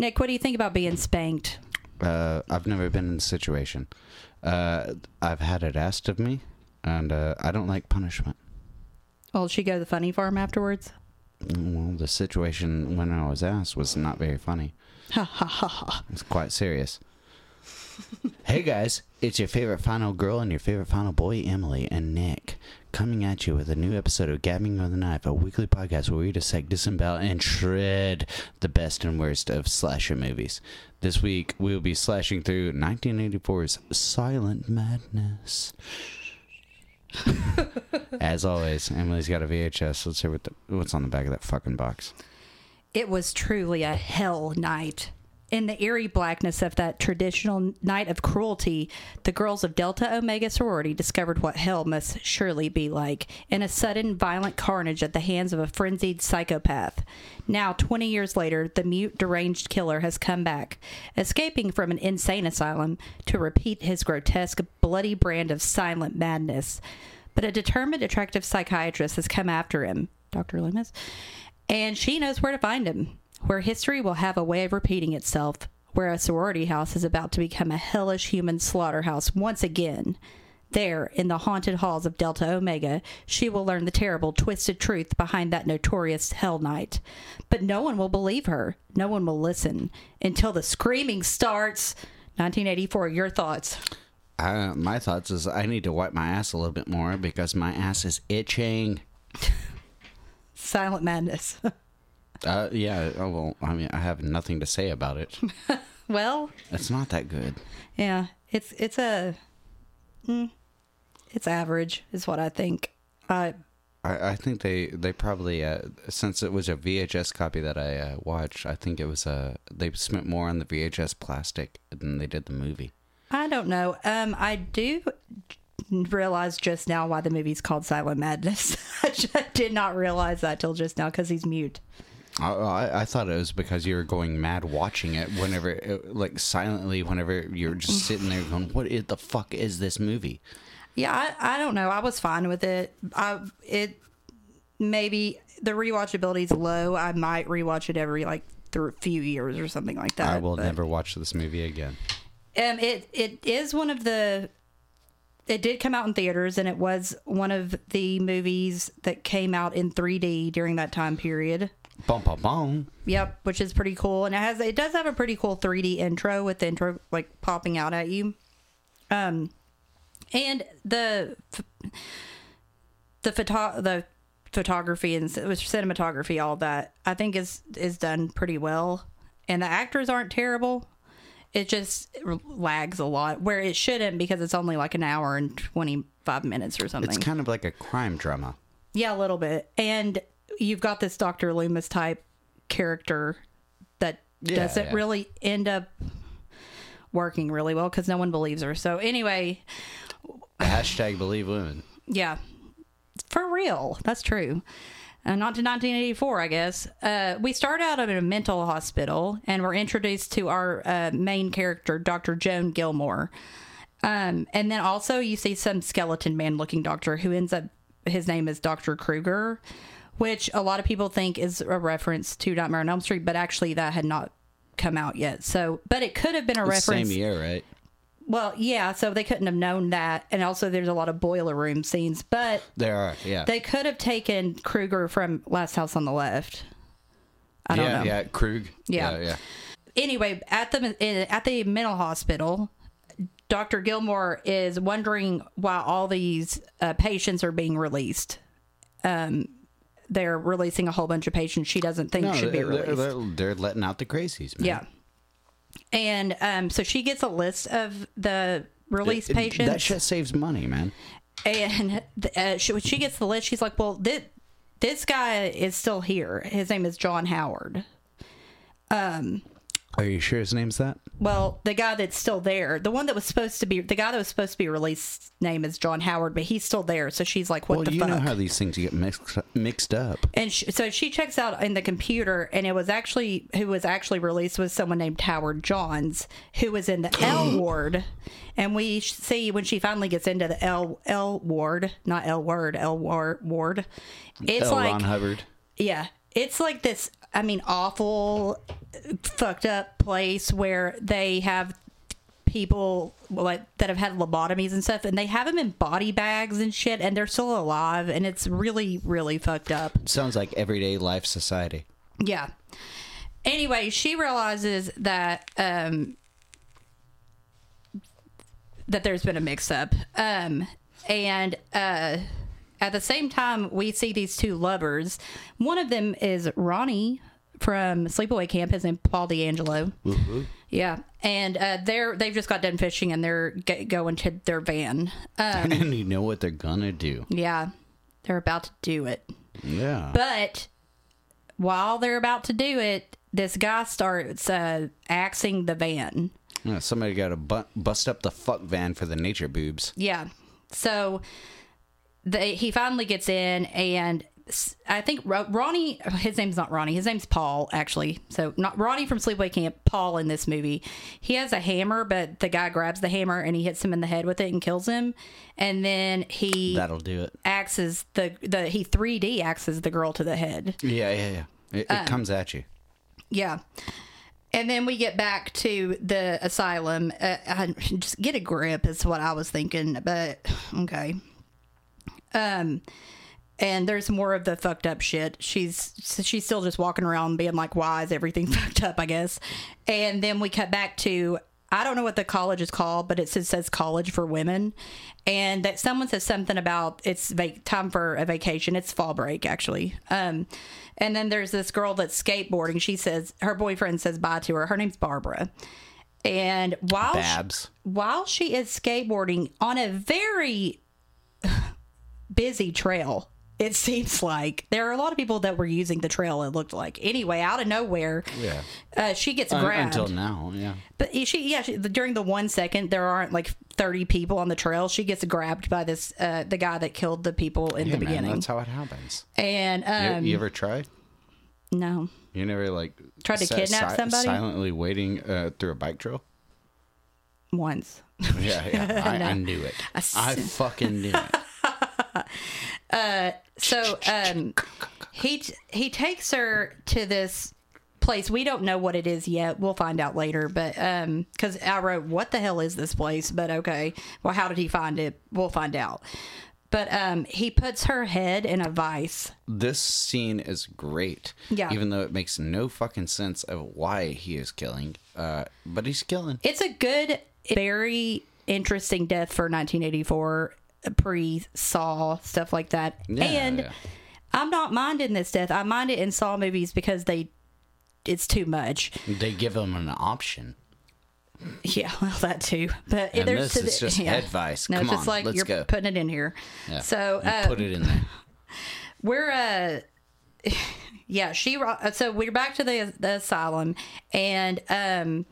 Nick, what do you think about being spanked? Uh, I've never been in a situation. Uh, I've had it asked of me, and uh, I don't like punishment. Well, did she go to the funny farm afterwards? Well, the situation when I was asked was not very funny. Ha ha ha ha. It's quite serious. hey guys, it's your favorite final girl and your favorite final boy, Emily and Nick, coming at you with a new episode of Gag Me With a Knife, a weekly podcast where we dissect, disembowel, and shred the best and worst of slasher movies. This week, we'll be slashing through 1984's Silent Madness. As always, Emily's got a VHS. Let's hear what the, what's on the back of that fucking box. It was truly a hell night. In the eerie blackness of that traditional night of cruelty, the girls of Delta Omega sorority discovered what hell must surely be like in a sudden violent carnage at the hands of a frenzied psychopath. Now, 20 years later, the mute, deranged killer has come back, escaping from an insane asylum to repeat his grotesque, bloody brand of silent madness. But a determined, attractive psychiatrist has come after him, Dr. Loomis, and she knows where to find him where history will have a way of repeating itself, where a sorority house is about to become a hellish human slaughterhouse once again. There, in the haunted halls of Delta Omega, she will learn the terrible, twisted truth behind that notorious Hell Night. But no one will believe her. No one will listen until the screaming starts. 1984, your thoughts? Uh, my thoughts is I need to wipe my ass a little bit more because my ass is itching. Silent madness. Uh, yeah. Oh well. I mean, I have nothing to say about it. well, It's not that good. yeah, it's it's a, mm, it's average, is what I think. Uh, I, I think they they probably uh, since it was a VHS copy that I uh, watched. I think it was uh, they spent more on the VHS plastic than they did the movie. I don't know. Um, I do realize just now why the movie's called Silent Madness. I did not realize that till just now because he's mute. I, I, I thought it was because you were going mad watching it whenever, it, like silently, whenever you're just sitting there going, "What is the fuck is this movie?" Yeah, I, I don't know. I was fine with it. I it maybe the rewatchability is low. I might rewatch it every like through a few years or something like that. I will but- never watch this movie again. Um, it it is one of the. It did come out in theaters, and it was one of the movies that came out in 3D during that time period. Bum bum bum. Yep, which is pretty cool, and it has it does have a pretty cool 3D intro with the intro like popping out at you. Um, and the the photo the photography and cinematography, all that I think is is done pretty well, and the actors aren't terrible. It just lags a lot where it shouldn't because it's only like an hour and 25 minutes or something. It's kind of like a crime drama. Yeah, a little bit. And you've got this Dr. Loomis type character that Yeah, doesn't yeah. really end up working really well because no one believes her. So, anyway, Hashtag believe women. yeah, for real. That's true. Uh, not to 1984, I guess. Uh, we start out at a mental hospital and we're introduced to our uh, main character, Dr. Joan Gilmore. Um, and then also you see some skeleton man looking doctor who ends up, his name is Dr. Kruger, which a lot of people think is a reference to Nightmare on Elm Street, but actually that had not come out yet. So, but it could have been a It's reference. Same year, right? Well, yeah, so they couldn't have known that. And also there's a lot of boiler room scenes, but There are, yeah. they could have taken Kruger from Last House on the Left. I don't yeah, know. yeah, Krug. Yeah. yeah, yeah. Anyway, at the at the mental hospital, Dr. Gilmore is wondering why all these uh, patients are being released. Um, they're releasing a whole bunch of patients she doesn't think No, should be released. they're, they're, letting out the crazies, man. yeah. And um, so she gets a list of the released It- patients. That shit saves money, man. and uh, she, when she gets the list, she's like, "Well, this this guy is still here. His name is John Howard. Are you sure his name's that? Well, the guy that's still there, the one that was supposed to be, the guy that was supposed to be released, name is John Howard, but he's still there. So she's like, "What well, the you fuck?" know how these things get mixed mixed up. and sh so she checks out in the computer, and it was actually who was actually released was someone named Howard Johns, who was in the L ward. And we see when she finally gets into the L L ward, not L word, L ward ward. It's L. like Ron Hubbard. Yeah, it's like this i mean awful fucked up place where they have people like that have had lobotomies and stuff and they have them in body bags and shit and they're still alive and it's really really fucked up. Sounds like everyday life society. yeah. Anyway she realizes that um that there's been a mix up um and uh at the same time we see these two lovers one of them is ronnie from sleepaway camp his name Paul DeAngelo yeah and uh they're they've just got done fishing and they're g- going to their van um and you know what they're gonna do. yeah they're about to do it Yeah. but while they're about to do it, this guy starts uh, axing the van. Yeah, somebody got to bu- bust up the fuck van for the nature boobs. Yeah. So they, he finally gets in, and I think Ronnie, his name's not Ronnie, his name's Paul, actually. So not Ronnie from Sleepaway Camp, Paul in this movie. He has a hammer, but the guy grabs the hammer and he hits him in the head with it and kills him. And then he That'll do it. axes the, the, he 3D axes the girl to the head. Yeah, yeah, yeah. It, Um, comes at you. Yeah. And then we get back to the asylum. Uh, I, just get a grip is what I was thinking, but okay. Um, and there's more of the fucked up shit. She's she's still just walking around being like, "Why is everything fucked up?" I guess. And then we cut back to I don't know what the college is called, but it says, says college for women, and that someone says something about it's vac- time for a vacation. It's fall break actually. Um, and then there's this girl that's skateboarding. She says her boyfriend says bye to her. Her name's Barbara. And while she- while she is skateboarding on a very busy trail it seems like there are a lot of people that were using the trail it looked like anyway out of nowhere Yeah. uh, she gets Un- grabbed until now, yeah. but she yeah she, during the one second there aren't like 30 people on the trail she gets grabbed by this uh, the guy that killed the people in the man, beginning that's how it happens. and You, um you ever tried? no You never like Tried to kidnap somebody? silently waiting uh, through a bike trail? once Yeah, yeah. I, I knew it. I fucking knew it. So um he he takes her to this place we don't know what it is yet we'll find out later but um because i wrote what the hell is this place but okay well how did he find it we'll find out but um he puts her head in a vice This scene is great. Yeah. Even though it makes no fucking sense of why he is killing. Uh, but he's killing. it's a good very interesting death for 1984 pre saw stuff like that Yeah, and yeah. i'm not minding this death i mind it in saw movies because they it's too much They give them an option. Yeah, well, that too. But And there's this is just yeah. advice. No, Come it's just on, like let's you're go. putting it in here. Yeah. So uh, put it in there. we're uh, yeah, she. ro- So we're back to the the asylum, and um,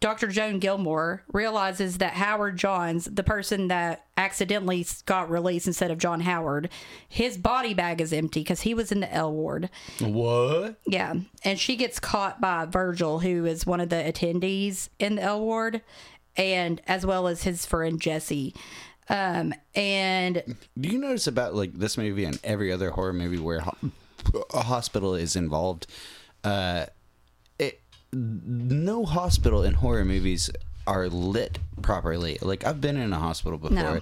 Dr. Joan Gilmore realizes that Howard Johns, the person that accidentally got released instead of John Howard, his body bag is empty because he was in the L ward. What? Yeah, and she gets caught by Virgil, who is one of the attendees in the L ward, and as well as his friend Jesse. Um, and Do you notice about like this movie and every other horror movie where ho- a hospital is involved? Uh, no hospital in horror movies are lit properly. Like I've been in a hospital before, No.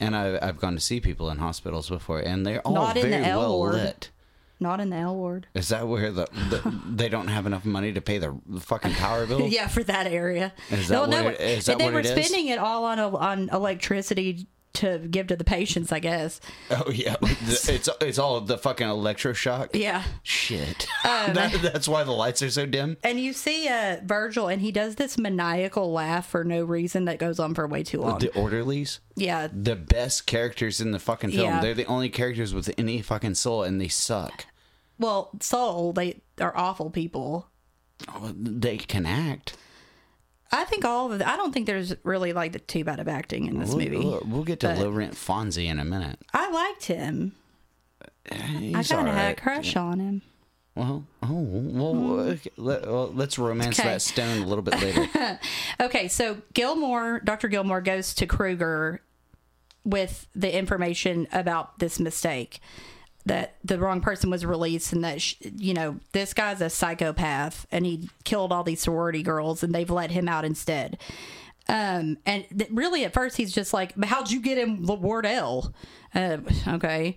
and I've I've gone to see people in hospitals before, and they're all Not in the very well ward. lit. not in the L ward. Is that where the, the they don't have enough money to pay the fucking power bill? Yeah, for that area. Is that no, what it- is that they were it spending it all on on electricity to give to the patients, I guess. Oh yeah, it's it's all the fucking electroshock. Yeah. Shit. Um, that, that's why the lights are so dim. And you see uh, Virgil, and he does this maniacal laugh for no reason that goes on for way too long. The orderlies. yeah, the best characters in the fucking film. Yeah. They're the only characters with any fucking soul, and they suck. well, Soul, they are awful people. Oh, They can act. I think all of it. I don't think there's really like the too bad of acting in this We'll, movie. we'll, we'll get to low rent Fonzie in a minute. I liked him. He's I kind of had a crush on him. Well, oh, well, hmm. okay, let, well, let's romance Okay. that stone a little bit later. Okay, so Gilmore, Dr. Gilmore goes to Kruger with the information about this mistake. That the wrong person was released and that sh you know this guy's a psychopath and he killed all these sorority girls and they've let him out instead. Um and th- really at first he's just like "But how'd you get him the wardell uh, okay.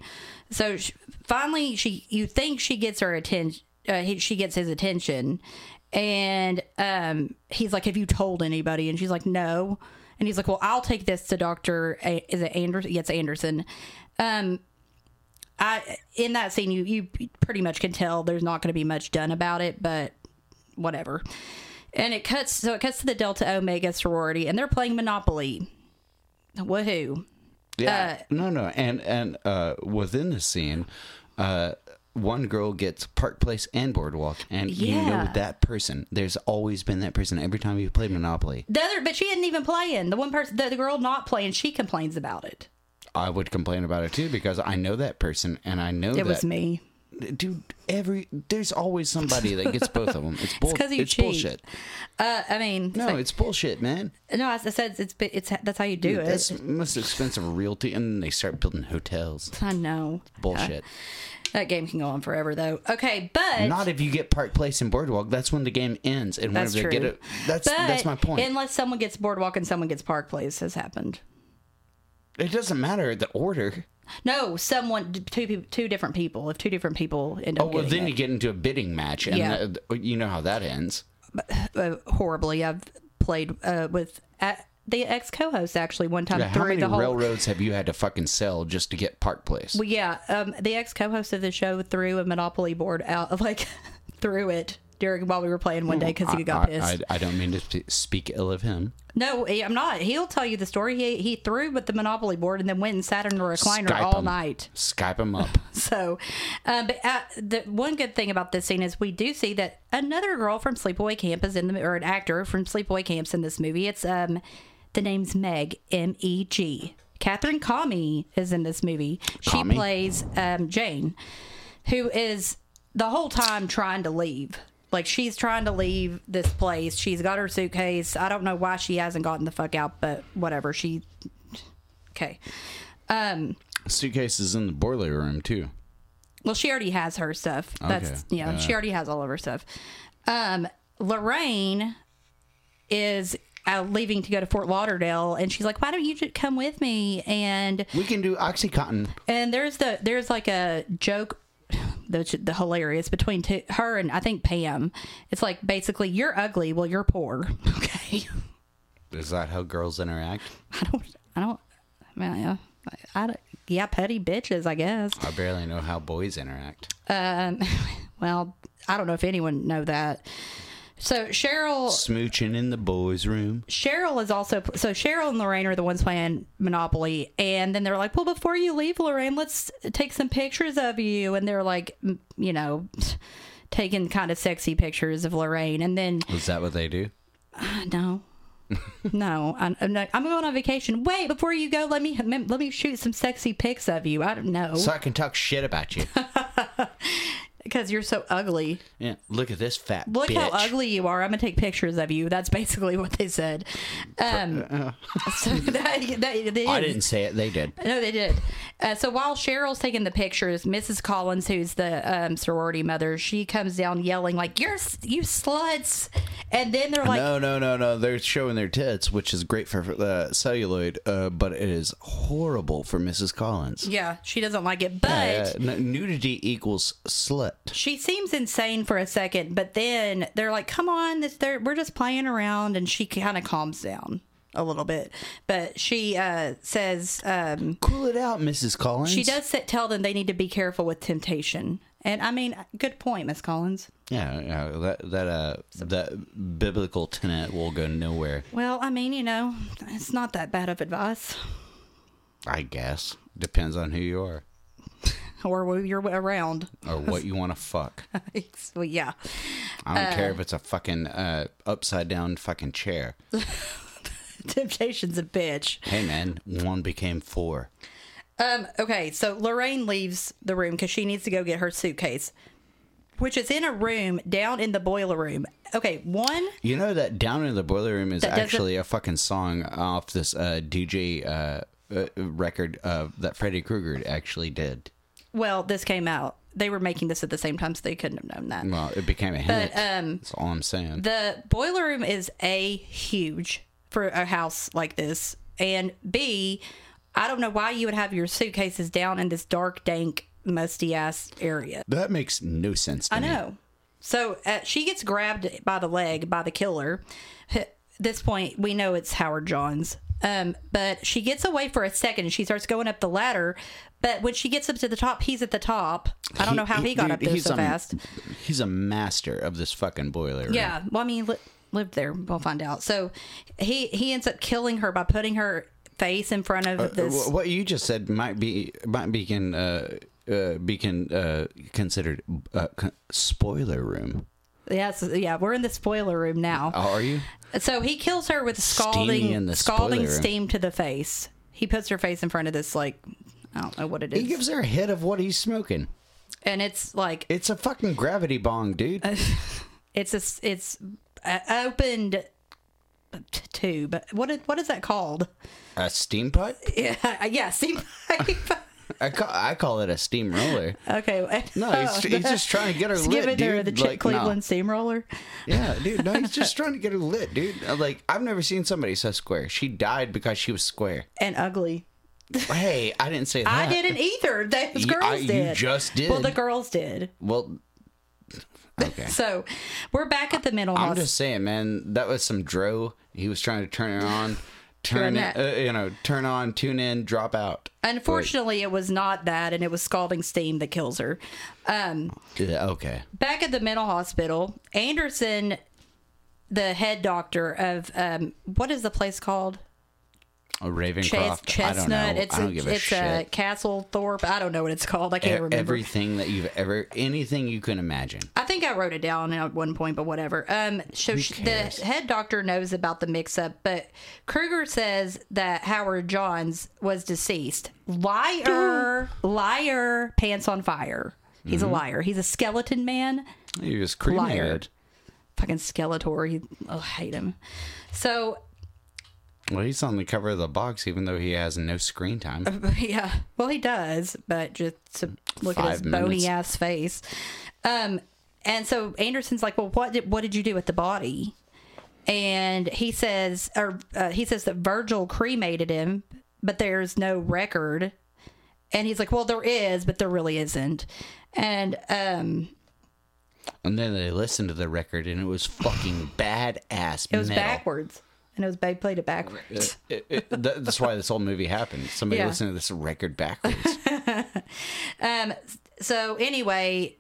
So sh finally she you think she gets her attention uh, he, she gets his attention and um he's like have you told anybody? And she's like no. And he's like well i'll take this to dr A- is it anderson yes anderson. Um I in that scene you you pretty much can tell there's not going to be much done about it, but whatever. And it cuts so it cuts to the Delta Omega sorority, and they're playing Monopoly. Woohoo! Yeah. no, no. And and uh, within the scene, uh, one girl gets Park Place and Boardwalk, and you know that person. There's always been that person every time you play Monopoly. The other, but she isn't even playing. The one person, the, the girl not playing, she complains about it. I would complain about it too because I know that person, and I know It that was me. dude. Every there's always somebody that gets both of them. It's bull. It's it's cheat. bullshit. Uh, I mean, No, so- it's bullshit, man. no. As I said, it's it's that's how you do That's it. most expensive realty, and they start building hotels. I know. Bullshit. That game can go on forever, though. Okay, but Not if you get Park Place and Boardwalk. That's when the game ends, and whenever they get it, that's but that's my point. Unless someone gets Boardwalk and someone gets Park Place, has happened. It doesn't matter the order. No, someone, two people, two different people. If two different people end up Oh well, then it. you get into a bidding match, and Yeah. that- you know how that ends. uh, horribly. I've played uh, with uh, the ex co-host actually one time Yeah, how through many the whole. railroads have you had to fucking sell just to get Park Place? Well, yeah, um, the ex co-host of the show threw a Monopoly board out, like threw it during while we were playing one day because he got I, pissed. I, I don't mean to speak ill of him. no, I'm not. He'll tell you the story. He he threw with the Monopoly board and then went and sat in a recliner Skype all him. night. Skype him up. So, um, but uh, the one good thing about this scene is we do see that another girl from Sleepaway Camp is in the or an actor from Sleepaway Camp's in this movie. It's um, the name's Meg M E G. Katherine Kamhi is in this movie. She plays um, Jane, who is the whole time trying to leave. Like she's trying to leave this place. She's got her suitcase. I don't know why she hasn't gotten the fuck out, but whatever. She okay. Um, Suitcase is in the boiler room too. well, she already has her stuff. That's Okay. yeah, she already has all of her stuff. Um, Lorraine is out leaving to go to Fort Lauderdale, and she's like, "Why don't you just come with me?" And We can do OxyContin. and there's the there's like a joke. The, the hilarious between two, her and I think Pam. It's like basically you're ugly, well you're poor. Okay, Is that how girls interact? I don't I don't. I mean, yeah, I, I don't, yeah, petty bitches, I guess. I barely know how boys interact. Um, well, I don't know if anyone know that. So Cheryl, Smooching in the boys' room. Cheryl is also so Cheryl and Lorraine are the ones playing Monopoly, and then they're like, "Well, before you leave, Lorraine, let's take some pictures of you." And they're like, you know, taking kind of sexy pictures of Lorraine, and then Is that what they do? no. no, I'm, I'm, not, I'm going on vacation. Wait, before you go, let me let me shoot some sexy pics of you. I don't know So I can talk shit about you. because you're so ugly. yeah. Look at this fat Look bitch. how ugly you are. I'm gonna take pictures of you. That's basically what they said. Um, so that, that, they I didn't say it. They did. No, they did. Uh, so while Cheryl's taking the pictures, Mrs. Collins, who's the um, sorority mother, she comes down yelling like, "You're you sluts!" And then they're like, no, no, no, no. They're showing their tits, which is great for uh, celluloid, uh, but it is horrible for Mrs. Collins. "Yeah, she doesn't like it." But Uh, nudity equals slut. She seems insane for a second. But then they're like, "Come on, this, they're, we're just playing around," and she kind of calms down a little bit. But she uh, says. Um, Cool it out, Mrs. Collins. She does sit, tell them they need to be careful with temptation. And I mean, good point, Miss Collins. Yeah, yeah. That that uh that biblical tenet will go nowhere. Well, I mean, you know, it's not that bad of advice. I guess depends on who you are Or you're around. or what you want to fuck. well, yeah. I don't care if it's a fucking uh, upside down fucking chair. Temptation's a bitch. Hey man, one became four. Um, okay, so Lorraine leaves the room because she needs to go get her suitcase, which is in a room down in the boiler room. Okay, one, You know that down in the boiler room is actually a fucking song off this uh, DJ uh, uh, record uh, that Freddy Krueger actually did. Well, this came out. They were making this at the same time, so they couldn't have known that. Well, it became a hit. But um, That's all I'm saying. the boiler room is a huge for a house like this, and b, I don't know why you would have your suitcases down in this dark, dank, musty ass area. that makes no sense to I me. know. So uh, she gets grabbed by the leg by the killer. At this point, we know it's Howard Johns. Um, but she gets away for a second she starts going up the ladder. But when she gets up to the top, he's at the top. I don't know how he, got dude, up there so a- fast. He's a master of this fucking boiler. room. Yeah, well, I mean, li- lived there. We'll find out. So he he ends up killing her by putting her face in front of this. Wh- What you just said might be might be can uh, uh, be can uh, considered uh, con- spoiler room. yes, yeah, we're in the spoiler room now. Oh, are you? So he kills her with scalding scalding steam to the face. He puts her face in front of this like I don't know what it is, He gives her a hit of what he's smoking. and it's like It's a fucking gravity bong, dude. it's a it's a opened tube. What is, what is that called? a steam pipe? Yeah, yeah, steam pipe. I call, I call it a steamroller. okay, No, he's, he's just trying to get her lit, give it to her dude. the Like, no. Cleveland steamroller. Yeah, dude. No, he's just trying to get her lit, dude. Like I've never seen somebody so square. She died because she was square. and ugly. Hey, I didn't say that. I didn't either. Those You- girls I- you did. just did. Well, the girls did. Well, okay. So we're back at the mental I'm hospital. just saying, man. That was some dro. He was trying to turn it on, turn it, uh, you know, turn on, tune in, drop out. Unfortunately, it was not that, and it was scalding steam that kills her. Um, Yeah, okay. back at the mental hospital, Anderson, the head doctor of um, what is the place called? A Ravencroft. I don't know. Chestnut. It's I don't a, give a it's shit. a Castle Thorpe. I don't know what it's called. I can't E- remember. Everything that you've ever, anything you can imagine. I think I wrote it down at one point, but whatever. Um, so the head doctor knows about the mix-up, but Kruger says that Howard Johns was deceased. Liar, liar, pants on fire. He's Mm-hmm. a liar. He's a skeleton man. He was cremated. Fucking Skeletor. He, oh, I hate him. So Well, he's on the cover of the box, even though he has no screen time. yeah, well he does, but just to look at his minutes. bony ass face. Um, and so Anderson's like, "Well, what did what did you do with the body?" And he says, or uh, he says that Virgil cremated him, but there's no record. And he's like, "Well, there is, but there really isn't." And um, And then they listened to the record, and it was fucking badass. it was metal. backwards, and it was played it backwards. It- it- that- that's why this whole movie happened. Somebody Yeah. listened to this record backwards. Um, so anyway,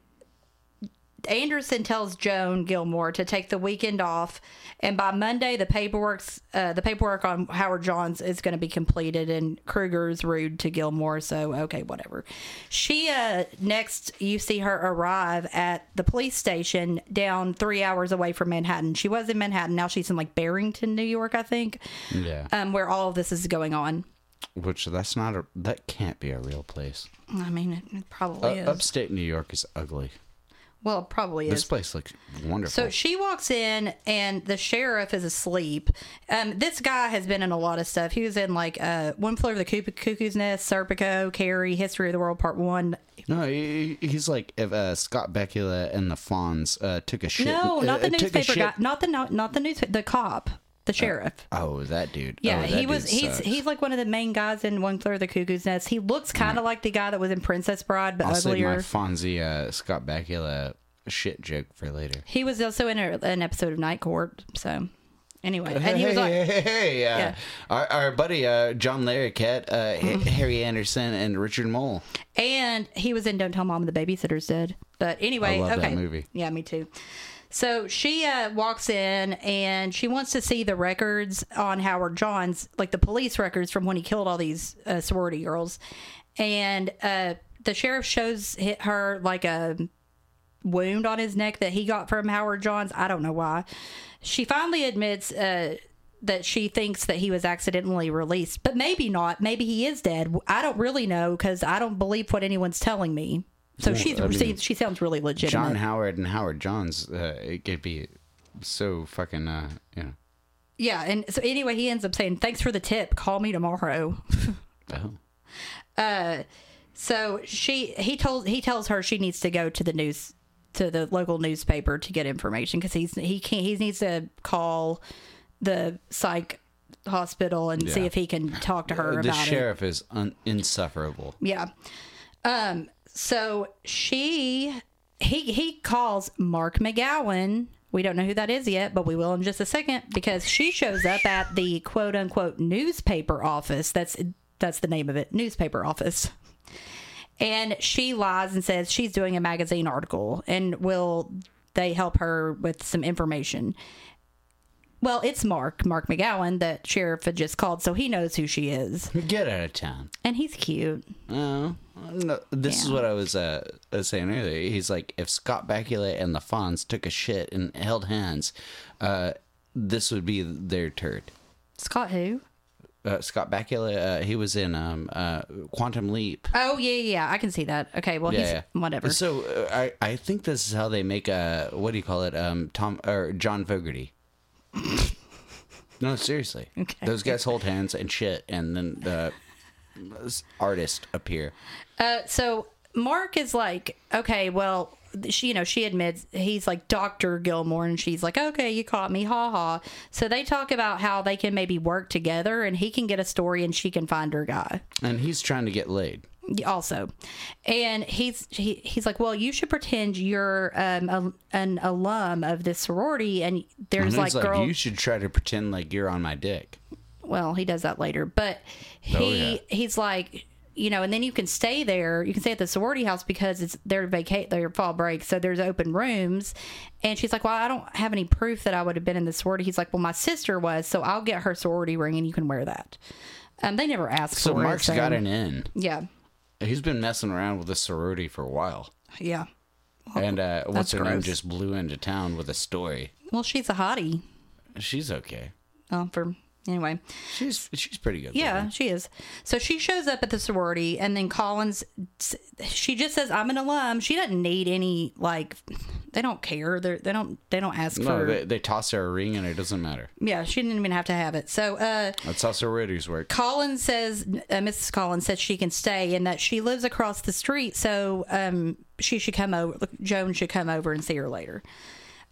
Anderson tells Joan Gilmore to take the weekend off, and by Monday the paperwork's uh, the paperwork on Howard Johns is going to be completed, and Kruger's rude to Gilmore, so okay, whatever. She uh, next you see her arrive at the police station down three hours away from Manhattan. She was in Manhattan, now she's in like Barrington, New York, I think, yeah, um, where all of this is going on. which that's not a that can't be a real place. I mean, it, it probably Uh, is. upstate New York is ugly. Well, it probably This is. This place looks wonderful. So she walks in, and the sheriff is asleep. Um, this guy has been in a lot of stuff. He was in like uh, One Flew Over the Cuckoo's Nest, Serpico, Carrie, History of the World Part One. no, he, he's like if uh, Scott Bakula and the Fonz uh, took a shit. No, not the uh, newspaper guy. Not the not, not the news. The cop, the sheriff. Oh, that dude. Yeah, Oh, that he dude was. He's sucks. he's like one of the main guys in One Flew Over the Cuckoo's Nest. He looks kind of like the guy that was in Princess Bride, but I'll save my uglier. Fonzie uh, Scott Bakula shit joke for later. He was also in a, an episode of Night Court. So anyway, and he was like, hey, hey, hey, uh, Yeah. our, our buddy uh, John Larroquette, uh. H- Harry Anderson, and Richard Moll. And he was in Don't Tell Mom the Babysitter's Dead. But anyway, I love that okay. movie. Yeah, me too. So she uh, walks in and she wants to see the records on Howard Johns, like the police records from when he killed all these uh, sorority girls. And uh, the sheriff shows her like a wound on his neck that he got from Howard Johns. I don't know why. She finally admits uh, that she thinks that he was accidentally released, but maybe not. Maybe he is dead. I don't really know because I don't believe what anyone's telling me. So she's I mean, she, she sounds really legitimate. John Howard and Howard Johns, uh, it could be so fucking, uh, you know. yeah, and so anyway, he ends up saying, "Thanks for the tip. Call me tomorrow." Oh. Uh, So she he told he tells her she needs to go to the news to the local newspaper to get information because he's he can't he needs to call the psych hospital and see if he can talk to her the about it. sheriff is un- insufferable. Yeah. Um. So she he he calls Mark McGowan. We don't know who that is yet, but we will in just a second because she shows up at the quote unquote newspaper office. That's that's the name of it, newspaper office. And she lies and says she's doing a magazine article and will they help her with some information. Well, it's Mark, Mark McGowan, that sheriff had just called, so he knows who she is. Get out of town. And he's cute. Oh, no, this is Yeah. what I was uh, uh, saying earlier. He's like, if Scott Bakula and the Fonz took a shit and held hands, uh, this would be their turd. Scott who? Uh, Scott Bakula, uh, he was in um, uh, Quantum Leap. Oh yeah, yeah, yeah. I can see that. Okay, well he's Yeah, whatever. So uh, I I think this is how they make uh what do you call it um Tom or John Fogerty. no, seriously. Okay. Those guys hold hands and shit, and then the artist appear. Uh, so Mark is like, okay, well, she, you know, she admits he's like Doctor Gilmore, and she's like, okay, you caught me, ha ha. So they talk about how they can maybe work together, and he can get a story, and she can find her guy. And he's trying to get laid. Also and he's he, he's like well you should pretend you're um a, an alum of this sorority and there's And like he's like, girls you should try to pretend like you're on my dick. well he does that later but he Oh, yeah. he's like you know and then you can stay there you can stay at the sorority house because it's their vacate their fall break so there's open rooms and she's like well i don't have any proof that i would have been in the sorority he's like well my sister was so i'll get her sorority ring and you can wear that um they never asked So for Mark's it so got an in. yeah He's been messing around with the sorority for a while. yeah and uh, what's her name just blew into town with a story. well she's a hottie She's okay. Oh, for anyway, She's she's pretty good. yeah, she is. So she shows up at the sorority, and then Collins, she just says, "I'm an alum." She doesn't need any like, they don't care. They they don't they don't ask No, for. they, they toss her a ring and it doesn't matter. yeah, she didn't even have to have it. So uh, That's how sororities work. Collins says, uh, Mrs. Collins says she can stay, and that she lives across the street, so um, she should come over. Joan should come over and see her later.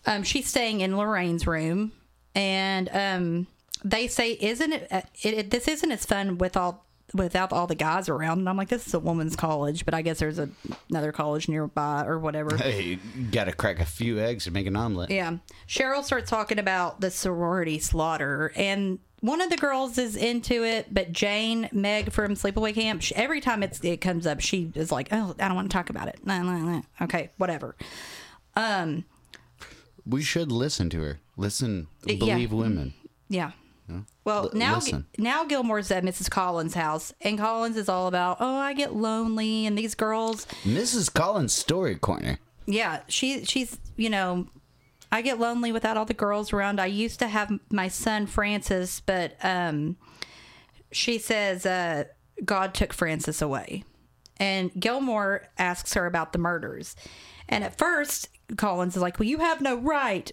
Um, she's staying in Lorraine's room, and um, they say, "Isn't it, uh, it, it? This isn't as fun with all without all the guys around." And I'm like, "This is a woman's college, but I guess there's a, another college nearby or whatever." Hey, you gotta crack a few eggs and make an omelet. Yeah. Cheryl starts talking about the sorority slaughter, and one of the girls is into it, but Jane, Meg from Sleepaway Camp, she, every time it's, it comes up, she is like, oh, I don't want to talk about it. Nah, nah, nah. Okay, whatever. Um, We should listen to her. Listen, yeah. believe women. yeah. Well, L- now listen. now Gilmore's at Mrs. Collins' house, and Collins is all about, oh, I get lonely, and these girls, Mrs. Collins' story corner. yeah, she she's you know, I get lonely without all the girls around. I used to have my son Francis, but um, she says uh, God took Francis away, and Gilmore asks her about the murders, and at first Collins is like, "Well, you have no right,"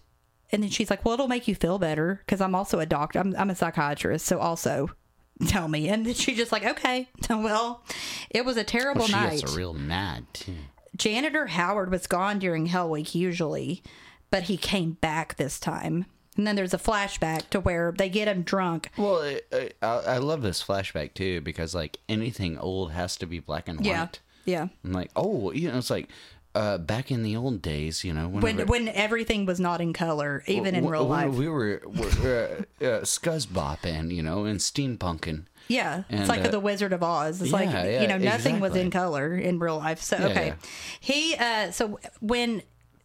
and then she's like, "Well, it'll make you feel better because I'm also a doctor. I'm, I'm a psychiatrist, so also." Tell me, and then she's just like, "Okay, well, it was a terrible night. she night." gets real mad too. Janitor Howard was gone during Hell Week usually, but he came back this time. And then there's a flashback to where they get him drunk. Well, I, I, I love this flashback too because like anything old has to be black and white. Yeah. Yeah. I'm like, oh, you know, it's like uh, back in the old days, you know, When whenever, when everything was not in color, even in real when life. we were, were uh, uh, scuzz bopping, you know, and steampunking. yeah. and, it's like uh, the Wizard of Oz. It's like yeah, yeah, you know, nothing was in color in real life. So okay. yeah. He uh so when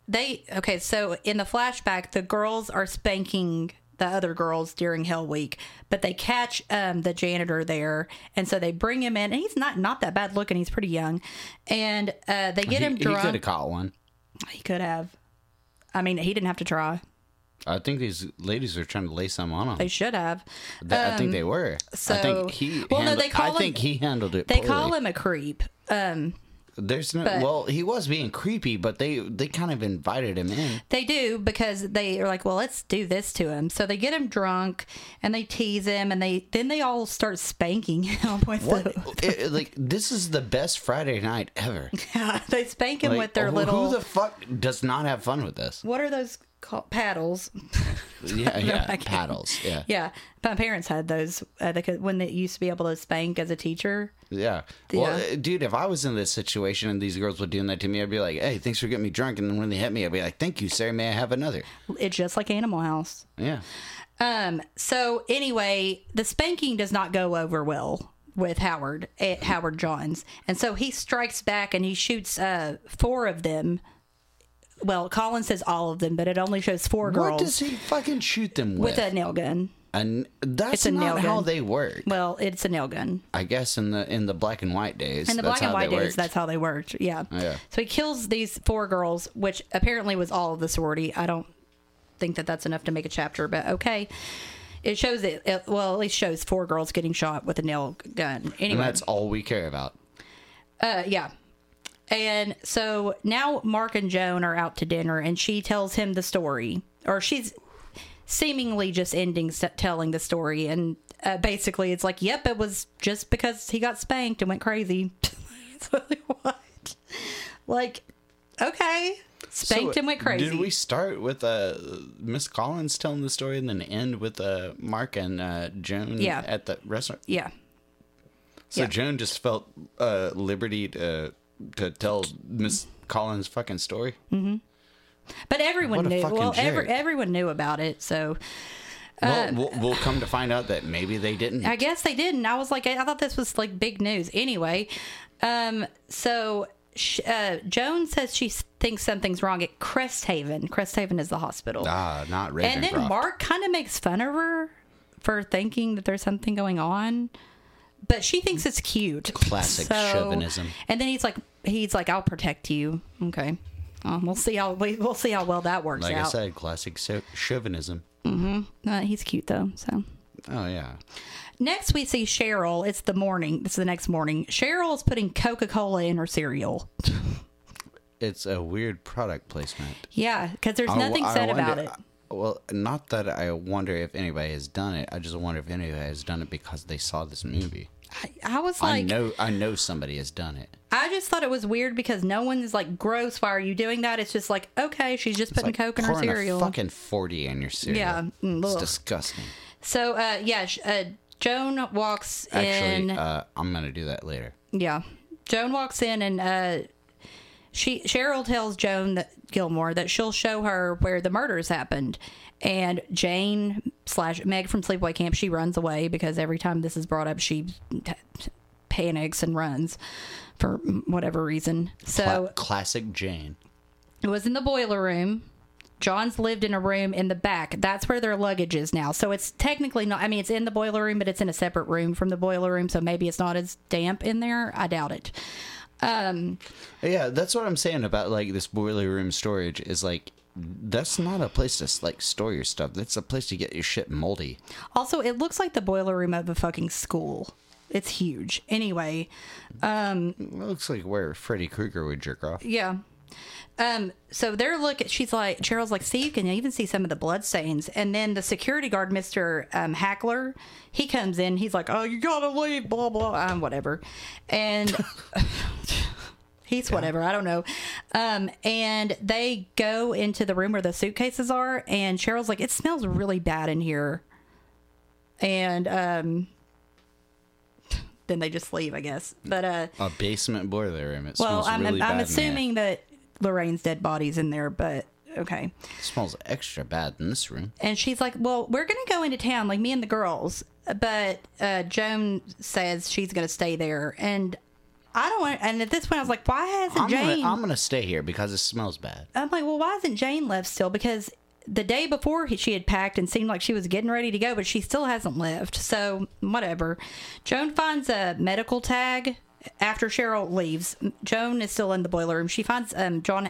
they okay, so in the flashback the girls are spanking the other girls during Hell Week, but they catch um, the janitor there, and so they bring him in. And he's not not that bad looking; he's pretty young, and uh, they get He, him drunk. he could have caught one. He could have. I mean, he didn't have to try. I think these ladies are trying to lay some on him. They should have. Th- I think they were. I so- think he. Well, no, handled, they call I him- think he handled it. They poorly. call him a creep. Um, There's no. But- well, he was being creepy, but they they kind of invited him in. They do because they are like, well, let's do this to him. So they get him drunk and they tease him, and they then they all start spanking him with What? the. It- like this is the best Friday night ever. Yeah, they spank him Like, with their little. Who the fuck does not have fun with this? what are those called? Paddles. Yeah, yeah, paddles. Yeah, yeah, my parents had those uh, they could, when they used to be able to spank as a teacher. yeah. Well, Yeah. uh, dude, if I was in this situation and these girls were doing that to me, I'd be like, "Hey, thanks for getting me drunk." And then when they hit me, I'd be like, "Thank you, sir. May I have another?" It's just like Animal House. Yeah. Um. So anyway, the spanking does not go over well with Howard at Howard Johns, and so he strikes back and he shoots uh four of them. Well, Colin says all of them, but it only shows four girls. What does he fucking shoot them with? with a nail gun. and that's It's a not nail how they work. Well, it's a nail gun. I guess in the in the black and white days. In the black and white days, worked. that's how they worked. Yeah. Yeah. So he kills these four girls, which apparently was all of the sorority. I don't think that that's enough to make a chapter, but okay. It shows it, it well, at least shows four girls getting shot with a nail gun. and that's all we care about. uh, yeah. And so now Mark and Joan are out to dinner, and she tells him the story, or she's seemingly just ending s- telling the story, and uh, basically it's like, "Yep, it was just because he got spanked and went crazy." it's like what? Like, okay, spanked So, and went crazy. Did we start with uh, Miss Collins telling the story and then end with uh, Mark and uh, Joan Yeah. at the restaurant? Yeah, So Yeah. Joan just felt uh, liberty to to tell Miss Collins' fucking story. but everyone knew. Well, every, everyone knew about it, so well, we'll, we'll come to find out that maybe they didn't. I guess they didn't. I was like, I thought this was like big news. Anyway, um, so uh, Joan says she thinks something's wrong at Cresthaven. Cresthaven is the hospital. ah, not Ravencroft. and then Mark kind of makes fun of her for thinking that there's something going on. But she thinks it's cute. Classic chauvinism. And then he's like, he's like, I'll protect you. Okay. Um, we'll see how we- we'll see how well that works like I said, classic chau- chauvinism. Uh, he's cute though. So Oh yeah. Next, we see Cheryl. It's the morning. This is the next morning. Cheryl is putting Coca Cola in her cereal. It's a weird product placement. Yeah, because there's I- nothing I said wonder- about it. Well, not that I wonder if anybody has done it. I just wonder if anybody has done it because they saw this movie. I, I was I know, I know somebody has done it. I just thought it was weird because no one is like, gross. Why are you doing that? It's just like, okay, she's just It's putting like Coke in her cereal. Fucking forty in your cereal. Yeah, mm, it's ugh. disgusting. So, uh, yeah, sh- uh, Joan walks in. Actually, in. uh, I'm gonna do that later. Yeah. Joan walks in and uh she Cheryl tells Joan that Gilmore that she'll show her where the murders happened. And Jane slash Meg from Sleepaway Camp, she runs away because every time this is brought up, she t- panics and runs for whatever reason. So classic Jane. it was in the boiler room. John's lived in a room in the back. That's where their luggage is now. So it's technically not, I mean, it's in the boiler room, but it's in a separate room from the boiler room. So maybe it's not as damp in there. I doubt it. Um, Yeah, that's what I'm saying about like this boiler room storage. Is like that's not a place to like store your stuff. That's a place to get your shit moldy. Also, it looks like the boiler room of a fucking school. It's huge. Anyway, It looks like where Freddy Krueger would jerk off. yeah. Um, so they're looking. She's like, Cheryl's like, see, you can even see some of the blood stains. And then the security guard, Mister um, Hackler, he comes in. He's like, oh, you gotta leave, blah blah, um, whatever. And he's whatever. I don't know. Um, and they go into the room where the suitcases are, and Cheryl's like, it smells really bad in here. And um, then they just leave, I guess. But uh. A basement boiler room. It Well, I'm, really I'm in assuming that Lorraine's dead body's in there, but okay. It smells extra bad in this room. And she's like, "Well, we're gonna go into town, like me and the girls." But uh, Joan says she's gonna stay there, and I don't want. And at this point, I was like, "Why hasn't I'm Jane?" gonna, I'm gonna stay here because it smells bad. I'm like, "Well, why hasn't Jane left still?" Because the day before he, she had packed and seemed like she was getting ready to go, but she still hasn't left. So whatever. Joan finds a medical tag after Cheryl leaves. Joan is still in the boiler room. She finds um John.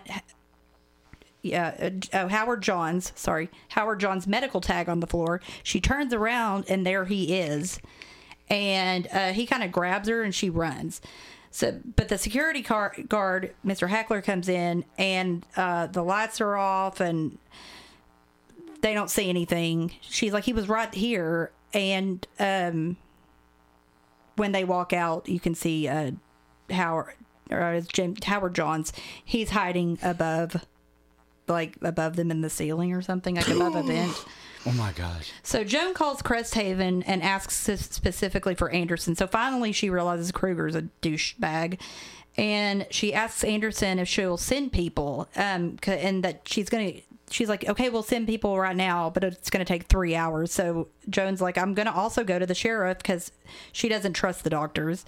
Yeah, uh, oh, Howard Johns. Sorry, Howard Johns' medical tag on the floor. She turns around and there he is, and uh, he kind of grabs her and she runs. So, but the security car, guard, Mr. Hackler, comes in and uh, the lights are off and they don't see anything. She's like, he was right here. And um, when they walk out, you can see uh, Howard, or uh, Jim, Howard Johns. He's hiding above, like above them in the ceiling or something, like above a vent. Oh my gosh. So Joan calls Cresthaven and asks specifically for Anderson. So finally, she realizes Kruger's a douchebag, and she asks Anderson if she'll send people, um, and that she's gonna. She's like, okay, we'll send people right now, but it's gonna take three hours. So Joan's like, I'm gonna also go to the sheriff because she doesn't trust the doctors,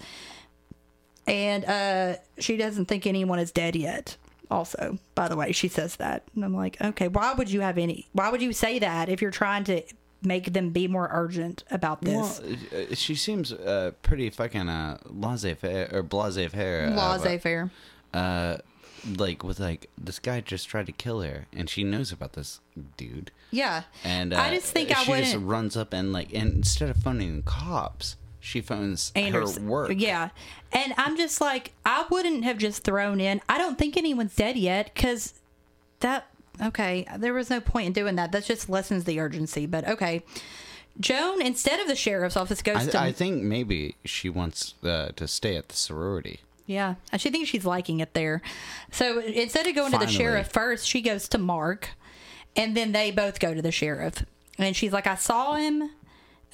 and uh, she doesn't think anyone is dead yet. Also, by the way, she says that, and I'm like, okay, why would you have any? Why would you say that if you're trying to make them be more urgent about this? Well, uh, she seems uh, pretty fucking uh, laissez-faire or blasé-faire. of, uh, Laissez-faire. uh like with like this guy just tried to kill her and she knows about this dude Yeah, and uh, I just think I she just wouldn't. runs up and like and instead of phoning the cops she phones Anderson. her work Yeah. And I'm just like, I wouldn't have just thrown in. I don't think anyone's dead yet because that, okay, there was no point in doing that. That just lessens the urgency. But okay. Joan, instead of the sheriff's office, goes to. I, I think maybe she wants uh, to stay at the sorority Yeah, she thinks she's liking it there. So instead of going to the sheriff first, she goes to Mark, and then they both go to the sheriff. And she's like, "I saw him.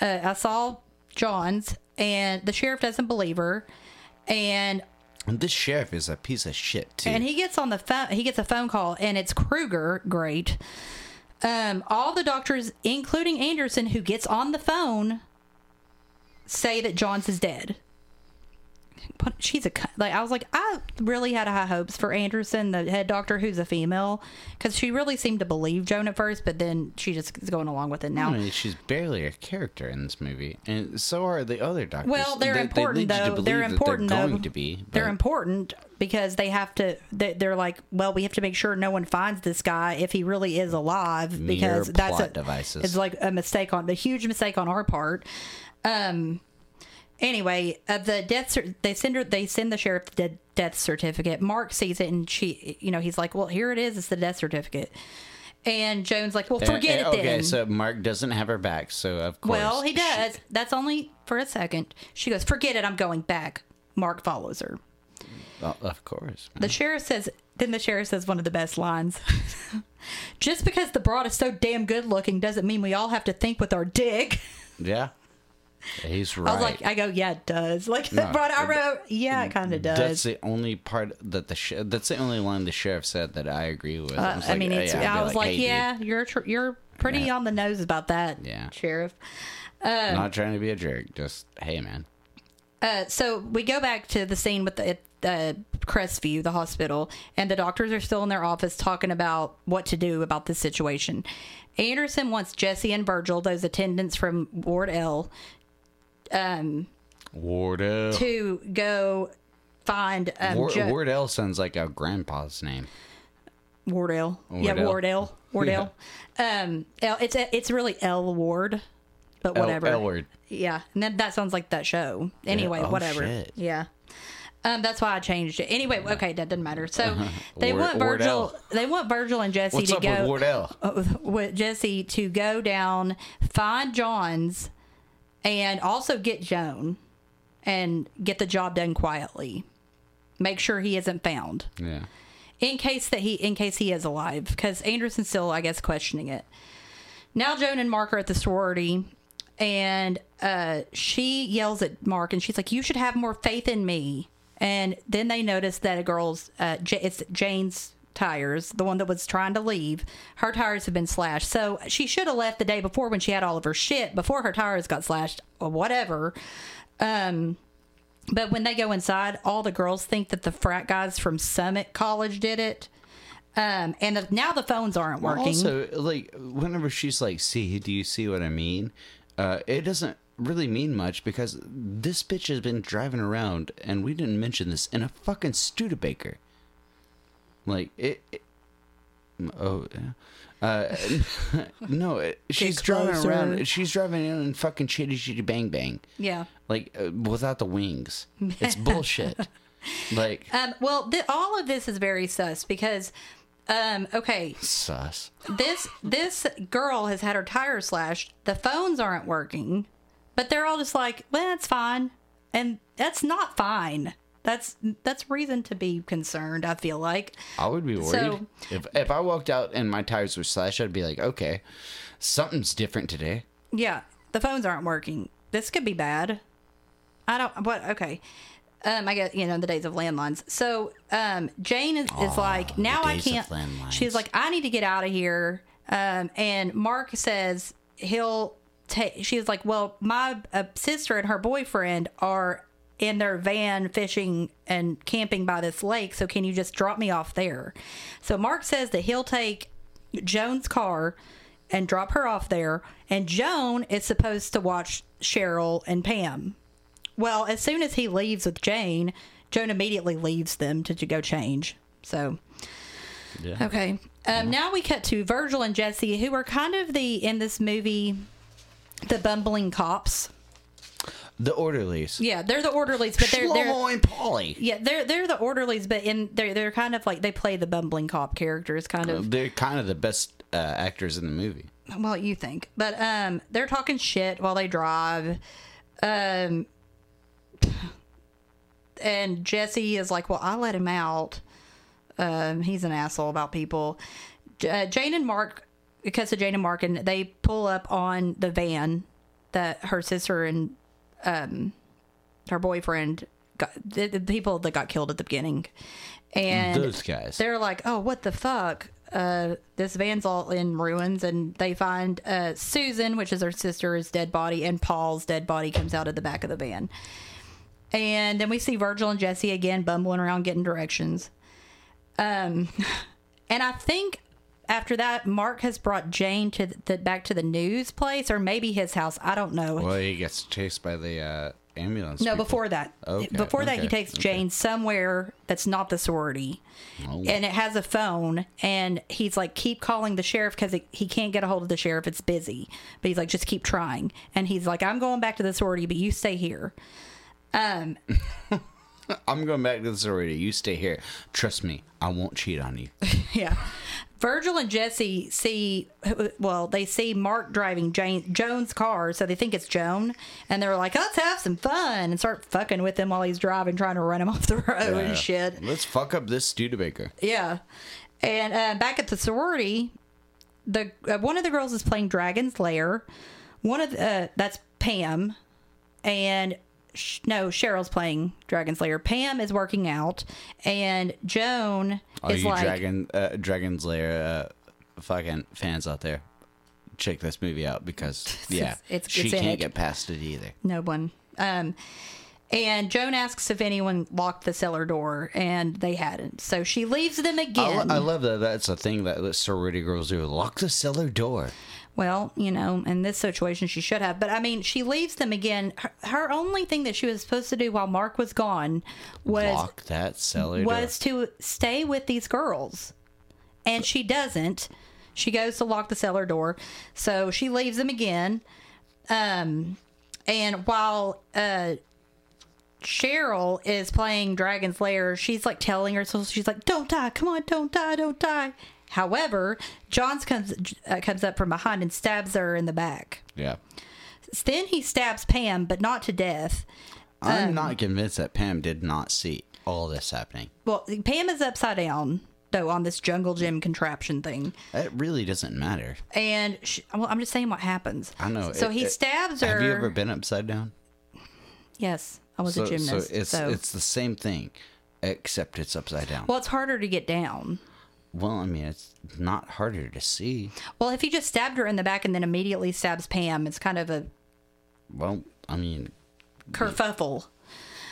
Uh, I saw Johns, and the sheriff doesn't believe her." And and this sheriff is a piece of shit too and he gets on the phone. He gets a phone call, and it's Kruger. Great. Um, all the doctors, including Anderson, who gets on the phone, say that Johns is dead. But she's a like I was like I really had high hopes for Anderson, the head doctor, who's a female, because she really seemed to believe Joan at first, but then she just is going along with it now. I mean, she's barely a character in this movie, and so are the other doctors. Well, they're They- they important to though. They're important they're though. be. they're important because they have to. they- They're like, well, we have to make sure no one finds this guy if he really is alive Mere because that's plot a, devices. It's like a mistake on a huge mistake on our part. Um. Anyway, uh, the death cer- they send her they send the sheriff the dead death certificate. Mark sees it and she, you know, he's like, well, here it is. It's the death certificate. And Joan's like, well, Uh, forget uh, it okay, then. so Mark doesn't have her back, so of course. Well, he she- does. That's only for a second. She goes, "Forget it. I'm going back." Mark follows her. Well, of course. The sheriff says. Then the sheriff says one of the best lines. Just because the broad is so damn good looking doesn't mean we all have to think with our dick. Yeah. He's right. I was like, I go, yeah, it does. Like No, broad, I wrote, yeah, it kind of does. that's the only part that the sh- that's the only line the sheriff said that I agree with. Uh, was I like, mean, uh, it's. yeah, I was like, hey, dude, yeah, you're tr- you're pretty Yeah. on the nose about that, Yeah. sheriff. not trying to be a jerk. Just hey, man. Uh, so we go back to the scene with the uh, Crestview, the hospital, and the doctors are still in their office talking about what to do about this situation. Anderson wants Jesse and Virgil, those attendants from Ward L, Wardell. to go find um, War- Jo- Wardell sounds like a grandpa's name. Wardell. Yeah, Wardell. Wardell. Wardell. Um, L, it's it's really L Ward, but whatever. L- L-word. Yeah, and then that sounds like that show. Anyway, oh, whatever. shit. Yeah. Um, that's why I changed it. Anyway, okay, that doesn't matter. So they Ward- want Virgil. Wardell. They want Virgil and Jesse What's to go with Wardell? uh, with Jesse to go down, find John's, and also get Joan, and get the job done quietly. Make sure he isn't found Yeah. in case that he in case he is alive because anderson's still i guess questioning it now joan and mark are at the sorority and uh, she yells at mark and she's like you should have more faith in me and then they notice that a girl's uh, J- it's jane's tires the one that was trying to leave her tires have been slashed so she should have left the day before when she had all of her shit before her tires got slashed or whatever um but when they go inside, all the girls think that the frat guys from Summit College did it. Um, and the, now the phones aren't working. Also, like whenever she's like, "See, do you see what I mean?" Uh, it doesn't really mean much because this bitch has been driving around, and we didn't mention this in a fucking Studebaker. Like it. it oh. yeah. Uh, no, it- she's driving closer. around. She's driving in and fucking chitty chitty bang bang, yeah. like uh, without the wings. It's bullshit. Like Um, well, th- all of this is very sus because, um, okay, sus. this this girl has had her tire slashed. The phones aren't working, but they're all just like, "Well, that's fine," and that's not fine. That's that's reason to be concerned. I feel like. I would be worried So- if if I walked out and my tires were slashed. I'd be like, okay, something's different today. Yeah, the phones aren't working. This could be bad. I don't. What? Okay. Um, I guess you know the days of landlines. So um, Jane is, is like, now I can't. She's like, I need to get out of here. Um, and Mark says he'll take. She's like, well, my uh, sister and her boyfriend are in their van fishing and camping by this lake. So can you just drop me off there? So Mark says that he'll take Joan's car and drop her off there. And Joan is supposed to watch Cheryl and Pam. Well, as soon as he leaves with Jane, Joan immediately leaves them to, to go change. So, Yeah. okay. Um, now we cut to Virgil and Jesse, who are kind of the, in this movie, the bumbling cops. The orderlies. Yeah, they're the orderlies, but they're, they're and Polly. yeah, they're they're the orderlies, but in they're they're kind of like they play the bumbling cop characters, kind of. They're kind of the best uh, actors in the movie. well you think but um they're talking shit while they drive um and jesse is like well i let him out um he's an asshole about people uh, jane and mark because of jane and mark and they pull up on the van that her sister and um her boyfriend got the, the people that got killed at the beginning and Those guys. they're like, "Oh, what the fuck? Uh, this van's all in ruins." And they find uh, Susan, which is her sister's dead body, and Paul's dead body comes out of the back of the van. And then we see Virgil and Jesse again bumbling around getting directions. Um, and I think after that, Mark has brought Jane to the back to the news place, or maybe his house. I don't know. Well, he gets chased by the uh, ambulance. No, people. before that. Okay, before that, he okay, takes Jane somewhere that's not the sorority. Oh. And it has a phone, and he's like, keep calling the sheriff because he can't get a hold of the sheriff. It's busy. But he's like, just keep trying. And he's like, I'm going back to the sorority, but you stay here. Um, I'm going back to the sorority. You stay here. Trust me, I won't cheat on you. yeah. Virgil and Jesse see, well, they see Mark driving Jane, Joan's car, so they think it's Joan, and they're like, "Let's have some fun," and start fucking with him while he's driving, trying to run him off the road Yeah. and shit. Let's fuck up this Studebaker. Yeah, and uh, back at the sorority, the uh, one of the girls is playing Dragon's Lair. One of the, uh, that's Pam, and sh- no, Cheryl's playing Dragon's Lair. Pam is working out, and Joan All is you like, Dragon uh, Dragon's Lair uh, fucking fans out there, check this movie out because yeah, it's- she it's can't it. get past it either. no one. Um, and Joan asks if anyone locked the cellar door, and they hadn't. So she leaves them I, again. lo- I love that. That's a thing that the sorority girls do. Lock the cellar door. Well, you know, in this situation, she should have. But I mean, she leaves them again. Her, her only thing that she was supposed to do while Mark was gone was Lock that cellar was door. to stay with these girls, and she doesn't. She goes to lock the cellar door, so she leaves them again. Um, and while uh, Cheryl is playing Dragon's Lair, she's like telling herself, she's like, "Don't die! Come on, don't die! Don't die!" However, Johns comes uh, comes up from behind and stabs her in the back. Yeah. Then he stabs Pam, but not to death. I'm Um, not convinced that Pam did not see all this happening. Well, Pam is upside down though on this jungle gym contraption thing, It really doesn't matter. and she, well, I'm just saying what happens. I know. So it- he it- stabs her. Have you ever been upside down? Yes, I was so, a gymnast. So it's so it's the same thing, except it's upside down. well, it's harder to get down. Well, I mean, it's not harder to see. Well, if he just stabbed her in the back and then immediately stabs Pam, it's kind of a Well, I mean, kerfuffle.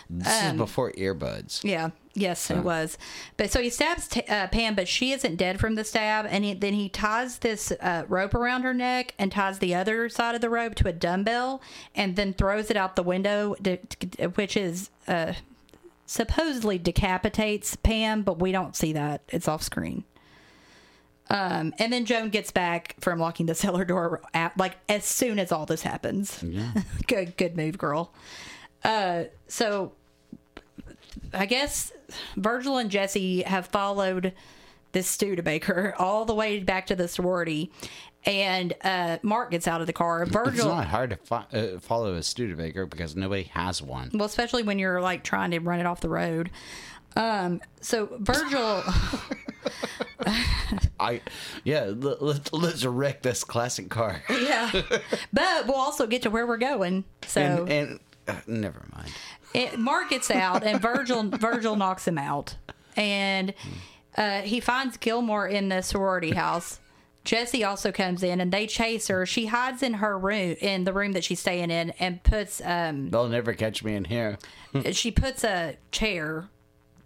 this is before earbuds. Yeah. Yes, it was. But so he stabs t- uh, Pam, but she isn't dead from the stab. And he, then he ties this uh, rope around her neck and ties the other side of the rope to a dumbbell and then throws it out the window, d- d- which is uh, supposedly decapitates Pam, but we don't see that. It's off screen. Um, and then Joan gets back from locking the cellar door at, like as soon as all this happens. Yeah. good, good move, girl. Uh, so I guess Virgil and Jesse have followed this Studebaker all the way back to the sorority, and uh, Mark gets out of the car. Virgil, It's not hard to fo- uh, follow a Studebaker because nobody has one. well, especially when you're like trying to run it off the road. Um, so Virgil, I, yeah, let, let's wreck this classic car. yeah, but we'll also get to where we're going. So And, and uh, never mind. it, Mark gets out, and Virgil Virgil knocks him out, and uh, he finds Gilmore in the sorority house. Jesse also comes in, and they chase her. She hides in her room, in the room that she's staying in, and puts um, They'll never catch me in here. she puts a chair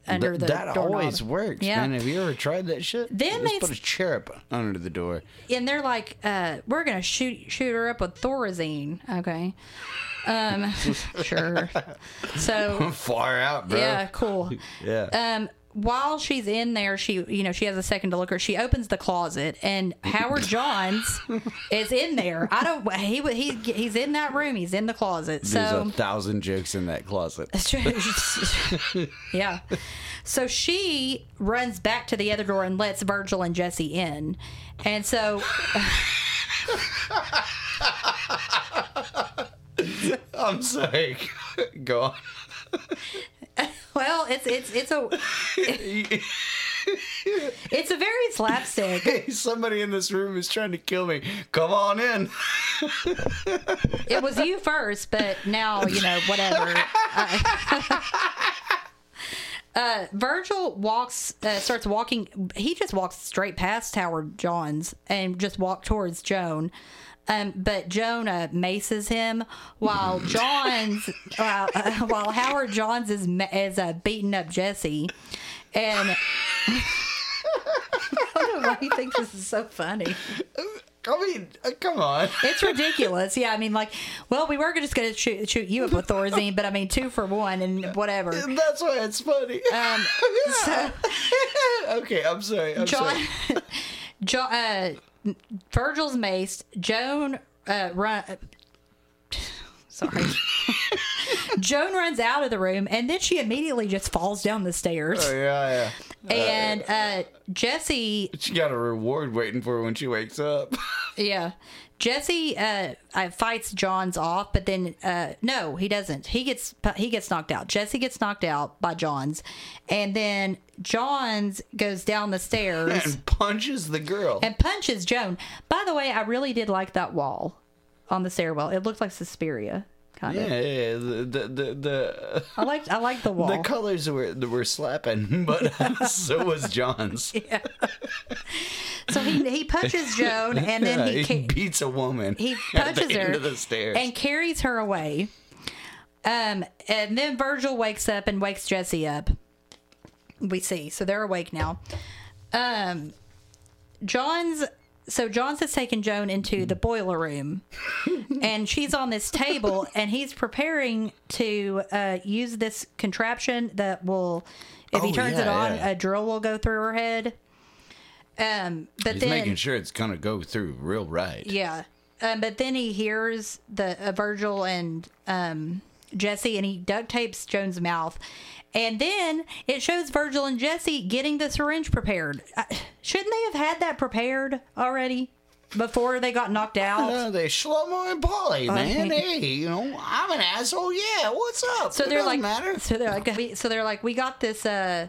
under Th- the that doorknob. always works, Yeah. man. Have you ever tried that shit? Then they- put a chair up under the door. and they're like, uh, "We're gonna shoot shoot her up with Thorazine." Okay, um, sure. So Far out, bro. yeah, cool. Yeah. um while she's in there she you know she has a second to look her she opens the closet and howard johns is in there i don't he he he's in that room he's in the closet There's so a thousand jokes in that closet. yeah so she runs back to the other door and lets virgil and jesse in and so I'm sorry. Go on. well it's it's it's a it's a very slapstick Hey, somebody in this room is trying to kill me. Come on in. it was you first, but now you know whatever. Uh, uh, Virgil walks, uh, starts walking. He just walks straight past Howard Johns and just walk towards Joan. Um, but Joan uh, maces him while Johns, while, uh, while Howard Johns is is uh, beating up Jesse, and I don't know why he thinks this is so funny. I mean, uh, come on. It's ridiculous. Yeah, I mean, like, well, we were just going to shoot, shoot you up with Thorazine, but I mean, two for one and whatever. That's why it's funny. Um, so okay, I'm sorry. I'm John, sorry. John, uh, Virgil's maced. Joan uh, run. Sorry. Joan runs out of the room, and then she immediately just falls down the stairs. Oh, yeah, yeah. and uh, Jesse She got a reward waiting for her when she wakes up. Yeah. Jesse uh, uh, fights Johns off, but then uh, no, he doesn't. He gets he gets knocked out. Jesse gets knocked out by Johns, and then Johns goes down the stairs and punches the girl. and punches Joan. By the way, I really did like that wall on the stairwell. It looked like Suspiria, kind yeah, of. yeah. The, the, the, I liked I liked the wall. the colors were were slapping, but so was John's. Yeah. so he he punches Joan, and then he, he ca- beats a woman. he punches her of the stairs. and carries her away. Um, and then Virgil wakes up and wakes Jesse up. We see, so they're awake now. Um, John's so John's has taken Joan into the boiler room, and she's on this table, and he's preparing to uh, use this contraption that will, if he Oh, turns it on, yeah. a drill will go through her head. Um, but then He's then making sure it's gonna go through real right. yeah. Um, but then he hears the uh, Virgil and um, Jesse, and he duct tapes Joan's mouth. And then it shows Virgil and Jesse getting the syringe prepared. Shouldn't they have had that prepared already before they got knocked out? Uh, they Shlomo and Polly, man. hey, you know, I'm an asshole. Yeah, what's up? So It they're like, matter. so they're like, we, so they're like, we got this, uh,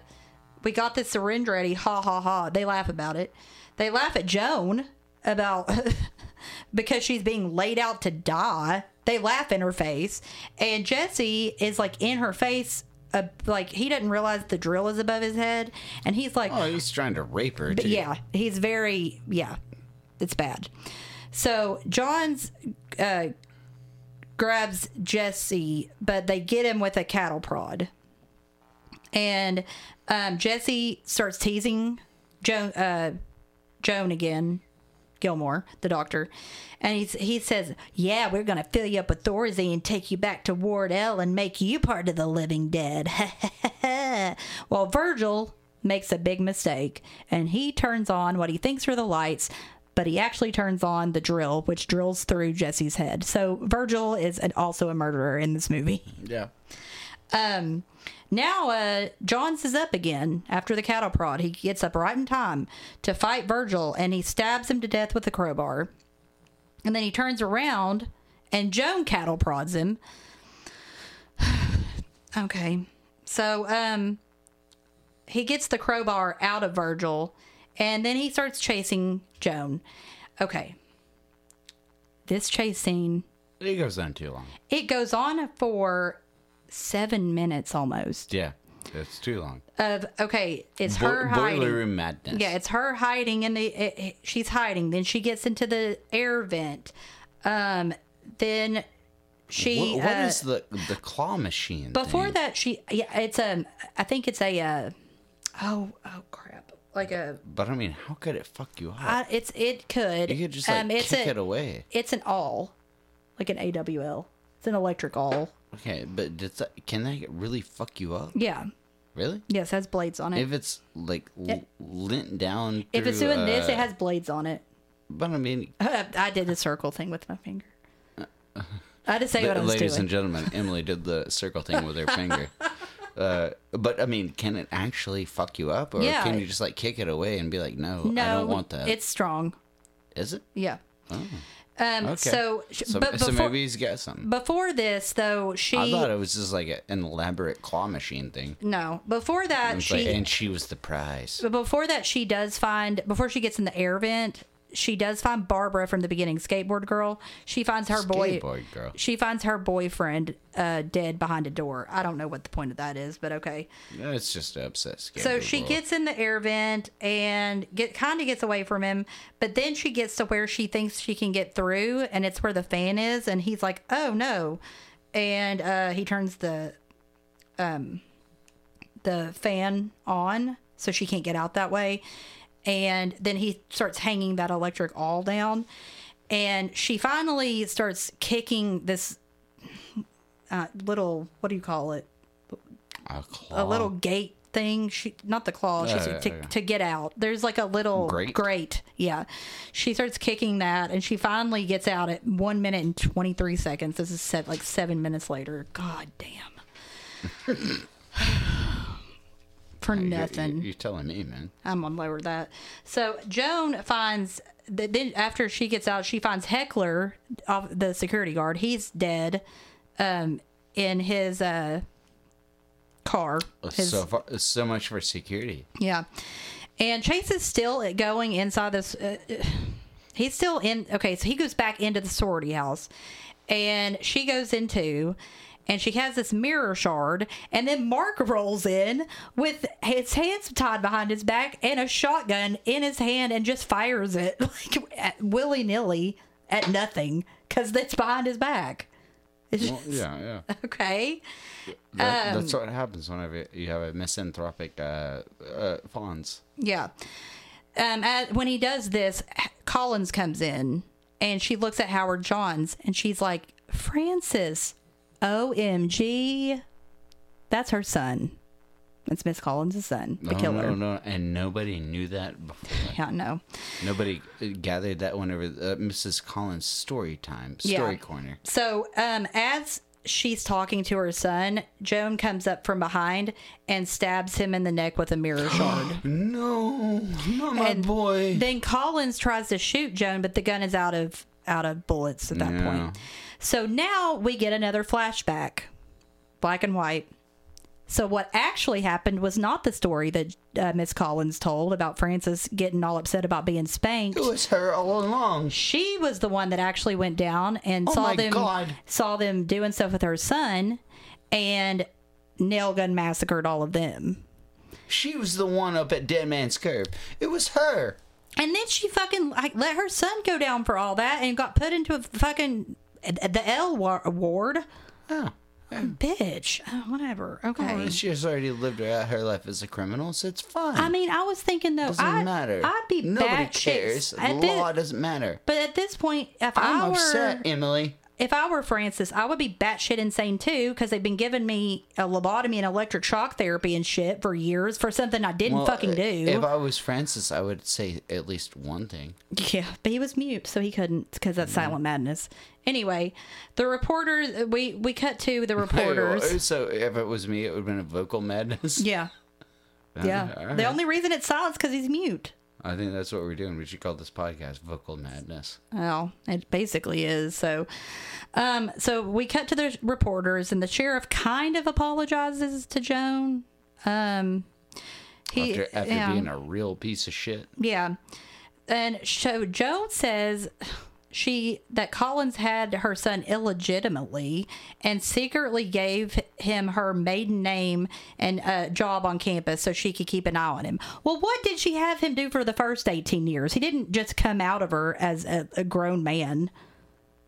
we got this syringe ready. Ha ha ha. They laugh about it. They laugh at Joan about because she's being laid out to die. They laugh in her face, and Jesse is like in her face. Uh, like he doesn't realize the drill is above his head, and he's like, Oh, he's trying to rape her. Too. yeah, he's very yeah, it's bad. So John's uh, grabs Jesse, but they get him with a cattle prod, and um, Jesse starts teasing Joan uh, Joan again. Gilmore, the doctor, and he's, he says, "Yeah, we're gonna fill you up with Thorazine and take you back to Ward L and make you part of the living dead." well, Virgil makes a big mistake, and he turns on what he thinks are the lights, but he actually turns on the drill, which drills through Jesse's head. So Virgil is an, also a murderer in this movie. Yeah. Um, now uh, Johns is up again after the cattle prod. He gets up right in time to fight Virgil, and he stabs him to death with a crowbar. And then he turns around, and Joan cattle prods him. okay, so um, he gets the crowbar out of Virgil, and then he starts chasing Joan. Okay, this chase scene It goes on too long. it goes on for seven minutes almost. Yeah, it's too long. Of okay, it's Bo- her boiler hiding. room madness. Yeah, it's her hiding in the. It, it- she's hiding. Then she gets into the air vent. Um, then she. What, what uh, is the the claw machine? before thing? that? She yeah, it's a. I think it's a. Uh, oh oh crap! Like a. But I mean, how could it fuck you up? I, it's it could. you could just like um, it's kick a, it away. It's an awl, like an AWL. It's an electric awl. Okay, but does that, can that really fuck you up? Yeah. Really? Yes, it has blades on it. If it's like l- lint down. If it's through, doing this, uh, it has blades on it. But I mean, I did the circle thing with my finger. I had to say what I was ladies doing. and gentlemen, Emily did the circle thing with her finger. Uh, but I mean, can it actually fuck you up, or Yeah. can you just like kick it away and be like, "No, no, I don't want that"? It's strong. Is it? Yeah. Um, Okay. So, So, but so before, maybe he's got something. before this, though, she I thought it was just like a, an elaborate claw machine thing. no. Before that, It's she like, and she was the prize. But before that, she does find before she gets in the air vent, she does find Barbara from the beginning, skateboard girl. She finds her boy. Skateboard girl. She finds her boyfriend uh, dead behind a door. I don't know what the point of that is, but okay. No, it's just upset So she girl. gets in the air vent and get kind of gets away from him, but then she gets to where she thinks she can get through, and it's where the fan is, and he's like, "Oh no!" And uh, he turns the um the fan on so she can't get out that way, and then he starts hanging that electric awl down, and she finally starts kicking this uh, little what do you call it a, claw. a little gate thing. She not the claw. She's Uh, to, to get out. There's like a little Grate? grate. Yeah, she starts kicking that, and she finally gets out at one minute and twenty three seconds. This is set like seven minutes later. God damn. For nothing. You're, you're telling me, man. I'm gonna lower that. So Joan finds that then after she gets out, she finds Heckler, off the security guard. He's dead, um, in his uh car. His, so far, so much for security. yeah, and Chase is still going inside this. Uh, uh, he's still in. Okay, so he goes back into the sorority house, and she goes into. And she has this mirror shard, and then Mark rolls in with his hands tied behind his back and a shotgun in his hand, and just fires it like willy nilly at nothing because it's behind his back. It's Well, yeah, yeah. okay. That, Um, that's what happens whenever you have a misanthropic uh, uh, Fonz. Yeah. Um, at, when he does this, Collins comes in and she looks at Howard Johns and she's like, Francis, OMG. That's her son. It's Miss Collins' son, the no, killer. No, no, and nobody knew that before. Yeah, no. Nobody gathered that whenever uh, Mrs. Collins' story time, story Yeah. corner. So, um, as she's talking to her son, Joan comes up from behind and stabs him in the neck with a mirror shard. No, not my And boy. Then Collins tries to shoot Joan, but the gun is out of out of bullets at that Yeah. point. So now we get another flashback, black and white. So what actually happened was not the story that uh, Miss Collins told about Francis getting all upset about being spanked. it was her all along. She was the one that actually went down and Oh saw them God. saw them doing stuff with her son, and nail gun massacred all of them. She was the one up at Dead Man's Curve. It was her. And then she fucking like let her son go down for all that and got put into a fucking the L wa- ward. Oh. Bitch, Oh, whatever. Okay. Oh, she has already lived her, her life as a criminal, so it's fine. I mean, I was thinking though, doesn't I'd, matter. I'd be Nobody cares. The law doesn't matter. but at this point, if I'm I were, upset, Emily. If I were Francis, I would be batshit insane too because they've been giving me a lobotomy and electric shock therapy and shit for years for something I didn't Well, fucking uh, do. If I was Francis, I would say at least one thing. Yeah, but he was mute, so he couldn't because that's mm-hmm. silent madness. Anyway, the reporters we we cut to the reporters. So if it was me, it would have been a vocal madness. yeah, yeah. all The only reason it's silent is because he's mute. I think that's what we're doing. We should call this podcast "Vocal Madness." Well, it basically is. So, um, so we cut to the reporters, and the sheriff kind of apologizes to Joan. Um, he After, after being a real piece of shit. Yeah. And so Joan says she that Collins had her son illegitimately and secretly gave him her maiden name and a job on campus so she could keep an eye on him. Well, what did she have him do for the first 18 years? He didn't just come out of her as a, a grown man.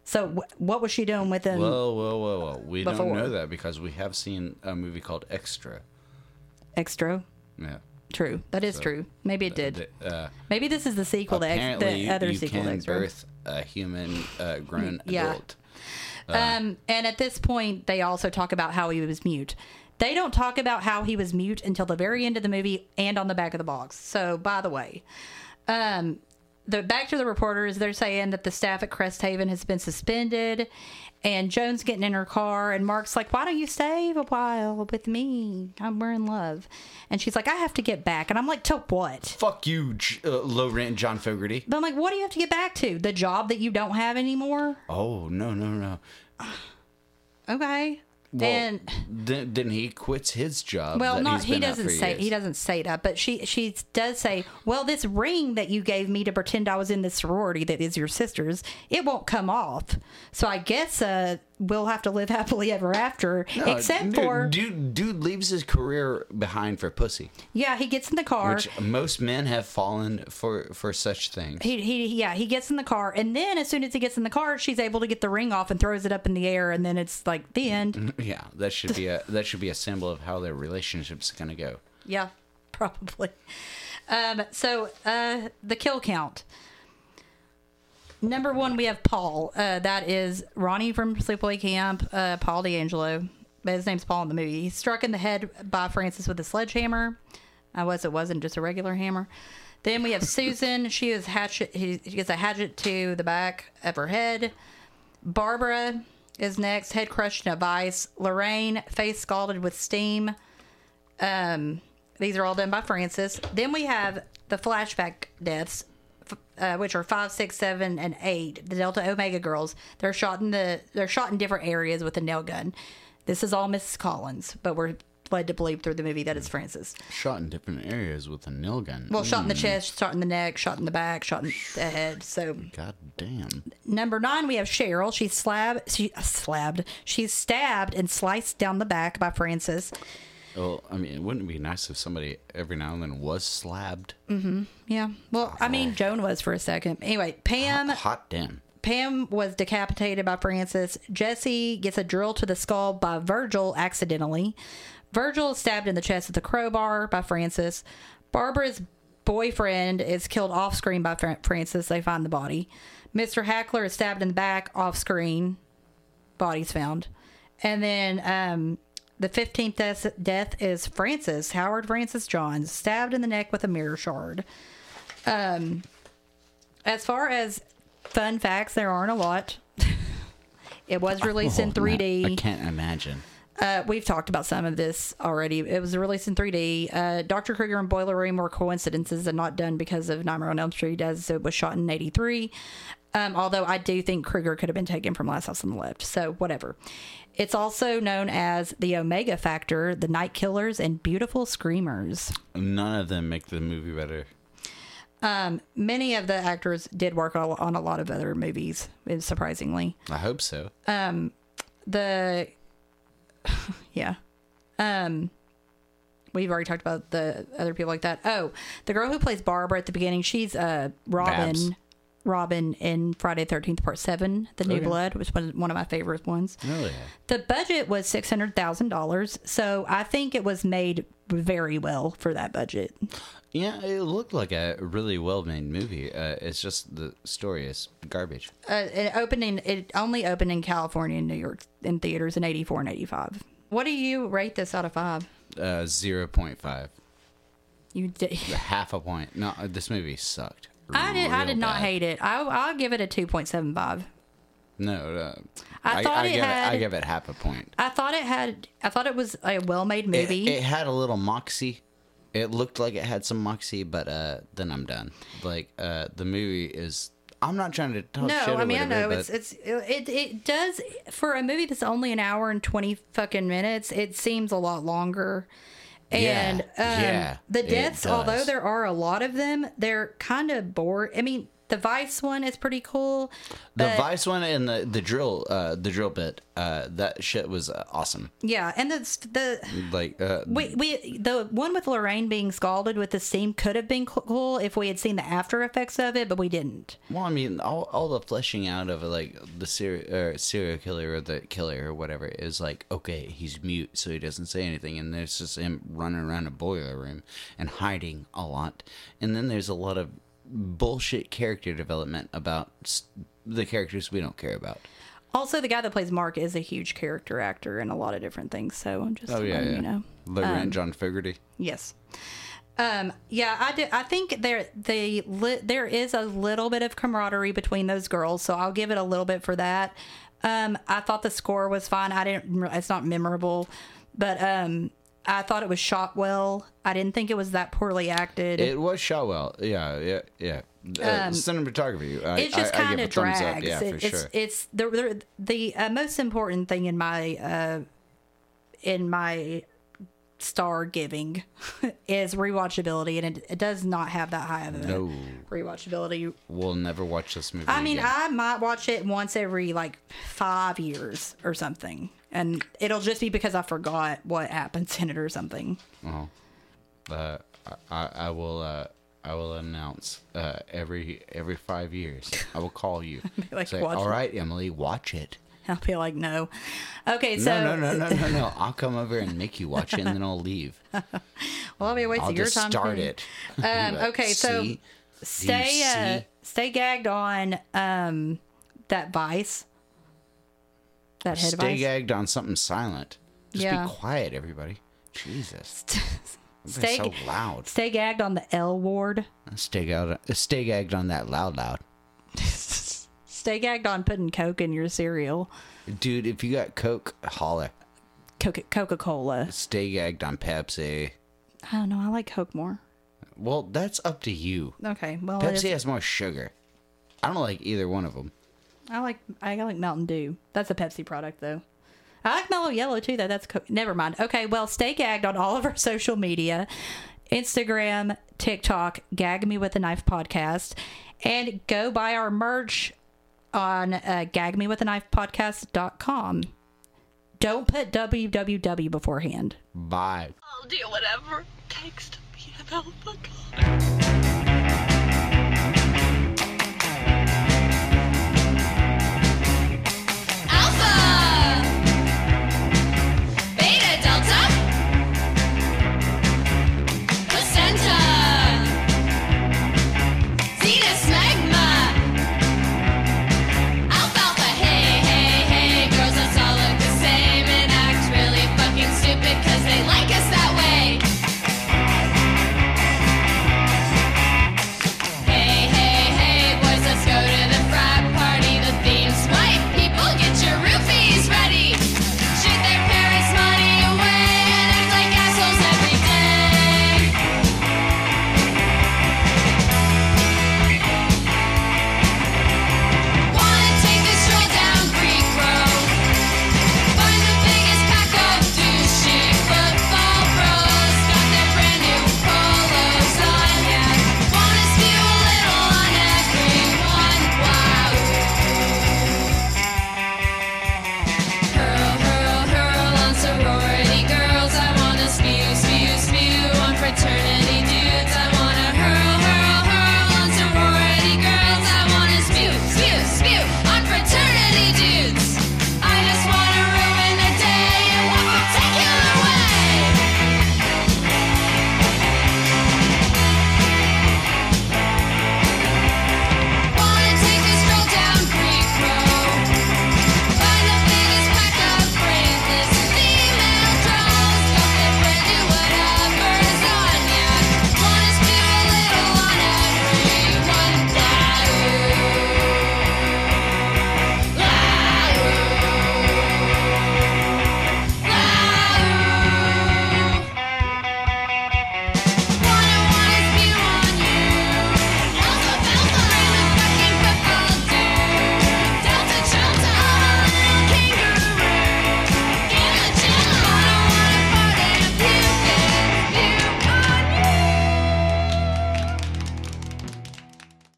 So wh- what was she doing with him? Whoa, whoa, whoa, whoa! We Before. don't know that because we have seen a movie called Extra. Extra. Yeah. True. That is true. Maybe it did. The- uh, Maybe this is the sequel to Ex- the other you sequel to can Extra. birth a human uh, grown Yeah. adult. Um, and at this point, they also talk about how he was mute. They don't talk about how he was mute until the very end of the movie and on the back of the box. So, by the way, um, the back to the reporters, they're saying that the staff at Crest Haven has been suspended, and Joan's getting in her car, and Mark's like, "Why don't you stay a while with me? I'm we're in love," and she's like, "I have to get back," and I'm like, "To what?" Fuck you, J- uh, low rent John Fogerty. But I'm like, "What do you have to get back to? The job that you don't have anymore?" Oh no, no, no. Okay. Well, then, then he quits his job. Well, not he doesn't say years. he doesn't say that, but she she does say, "Well, this ring that you gave me to pretend I was in the sorority that is your sister's, it won't come off. So I guess uh, we'll have to live happily ever after. No, except dude, for dude, dude leaves his career behind for pussy, yeah, he gets in the car. which most men have fallen for for such things. he, he yeah he gets in the car and then as soon as he gets in the car she's able to get the ring off and throws it up in the air and then it's like the end Yeah, that should be a that should be a symbol of how their relationship's gonna go. Yeah, probably. Um, so uh, the kill count. Number one, we have Paul. Uh, that is Ronnie from Sleepaway Camp. Uh, Paul DeAngelo. His name's Paul in the movie. He's struck in the head by Francis with a sledgehammer. I was. It wasn't just a regular hammer. Then we have Susan. She is hatchet. He, gets a hatchet to the back of her head. Barbara is next. Head crushed in a vice. Lorraine, face scalded with steam. Um, these are all done by Francis. Then we have the flashback deaths, uh, which are five, six, seven, and eight. The Delta Omega girls. They're shot in the. They're shot in different areas with a nail gun. This is all Mrs. Collins, but we're led to believe through the movie that it's Francis. Shot in different areas with a nail gun. Well, shot in the chest, shot in the neck, shot in the back, shot in the head. So God damn. number nine, we have Cheryl. She's slab, she slabbed. She's stabbed and sliced down the back by Francis. Well, I mean, it wouldn't be nice if somebody every now and then was slabbed. Yeah. Well, I mean, Joan was for a second. Anyway, Pam. Hot damn. Pam was decapitated by Francis. Jesse gets a drill to the skull by Virgil accidentally. Virgil is stabbed in the chest with a crowbar by Francis. Barbara's boyfriend is killed off screen by Francis. They find the body. Mr. Hackler is stabbed in the back off screen. Body's found. And then um, the 15th death, death is Francis, Howard Francis Johns, stabbed in the neck with a mirror shard. Um, as far as fun facts, there aren't a lot. it was released in Oh, man, 3D. I can't imagine. Uh, we've talked about some of this already. It was released in 3D. Uh, Dr. Kruger and Boiler Room were coincidences and not done because of Nightmare on Elm Street, as it was shot in 83. Um, although I do think Kruger could have been taken from Last House on the Left. So, whatever. It's also known as the Omega Factor, the Night Killers, and Beautiful Screamers. None of them make the movie better. Um, many of the actors did work on a lot of other movies, surprisingly. I hope so. the yeah um we've already talked about the other people like that oh the girl who plays barbara at the beginning she's uh robin Babs. Robin in Friday Thirteenth Part Seven, The New Okay. Blood, which was one of my favorite ones. Oh yeah. The budget was six hundred thousand dollars, so I think it was made very well for that budget. Yeah, it looked like a really well-made movie. Uh, it's just the story is garbage. Uh, it opening it only opened in California and New York in theaters in eighty four and eighty five. What do you rate this out of five? Uh, zero point five, You did. half a point. No, this movie sucked. I did. I did not bad. hate it. I, I'll give it a two point seven five. No, uh, I thought I, it give had- it. I give it half a point. I thought it had. I thought it was a well made movie. it had a little moxie. It looked like it had some moxie, but uh, then I'm done. Like uh, the movie is. I'm not trying to talk no, shit or I mean I know it's it's it it does for a movie that's only an hour and twenty fucking minutes. It seems a lot longer. And Yeah, um, yeah, the deaths, although there are a lot of them, they're kind of bored. I mean, the Vice one is pretty cool. the Vice one and the the drill, uh, the drill bit, uh, that shit was uh, awesome. Yeah, and the the Like, uh, we we the one with Lorraine being scalded with the steam could have been cool if we had seen the after effects of it, but we didn't. Well, I mean, all, all the fleshing out of like the serial serial killer or the killer or whatever is like, okay, he's mute, so he doesn't say anything, and there's just him running around a boiler room and hiding a lot, and then there's a lot of bullshit character development about the characters we don't care about. Also, the guy that plays Mark is a huge character actor in a lot of different things. So I'm just Oh yeah, letting yeah. you know. Laurent John Fogerty. Yes. Um, yeah, I do. I think there the li- there is a little bit of camaraderie between those girls, so I'll give it a little bit for that. Um, I thought the score was fine. I didn't. It's not memorable, but um, I thought it was shot well. I didn't think it was that poorly acted. It was shot well. Yeah, yeah, yeah. Uh, cinematography. I, Um, it just kind of drags. Yeah, It- for it's sure. it's the the, the uh, most important thing in my uh, in my star giving is rewatchability, and it, it does not have that high of a No. rewatchability. We'll never watch this movie. I mean, again. I might watch it once every like five years or something, and it'll just be because I forgot what happens in it or something. uh, I, I will uh, I will announce uh, every every five years. I will call you. like, Say, "Watch all it." Emily, watch it. I'll be like, no. Okay, so No, no, no, no, no, no. I'll come over and make you watch it, and then I'll leave. well, I'll be waiting I'll your just time. start it. Um, okay, so stay uh, stay gagged on um that vice. That head Stay vice. gagged on something silent. Just Yeah. be quiet, everybody. Jesus, stay, so loud. stay gagged on the L ward. Stay gagged. Stay gagged on that loud, loud. Stay gagged on putting Coke in your cereal. Dude, if you got Coke, holler. Coca Cola. Stay gagged on Pepsi. I don't know. I like Coke more. Well, that's up to you. Okay. Well, Pepsi has more sugar. I don't like either one of them. I like I like Mountain Dew. That's a Pepsi product though. I like Mellow Yellow too though. That's co- never mind. Okay, well, stay gagged on all of our social media. Instagram, TikTok, Gag Me with a Knife podcast, and go buy our merch on uh, gagmewithaknifepodcast.com. Don't put www beforehand. Bye. I'll do whatever it takes to be an alpha.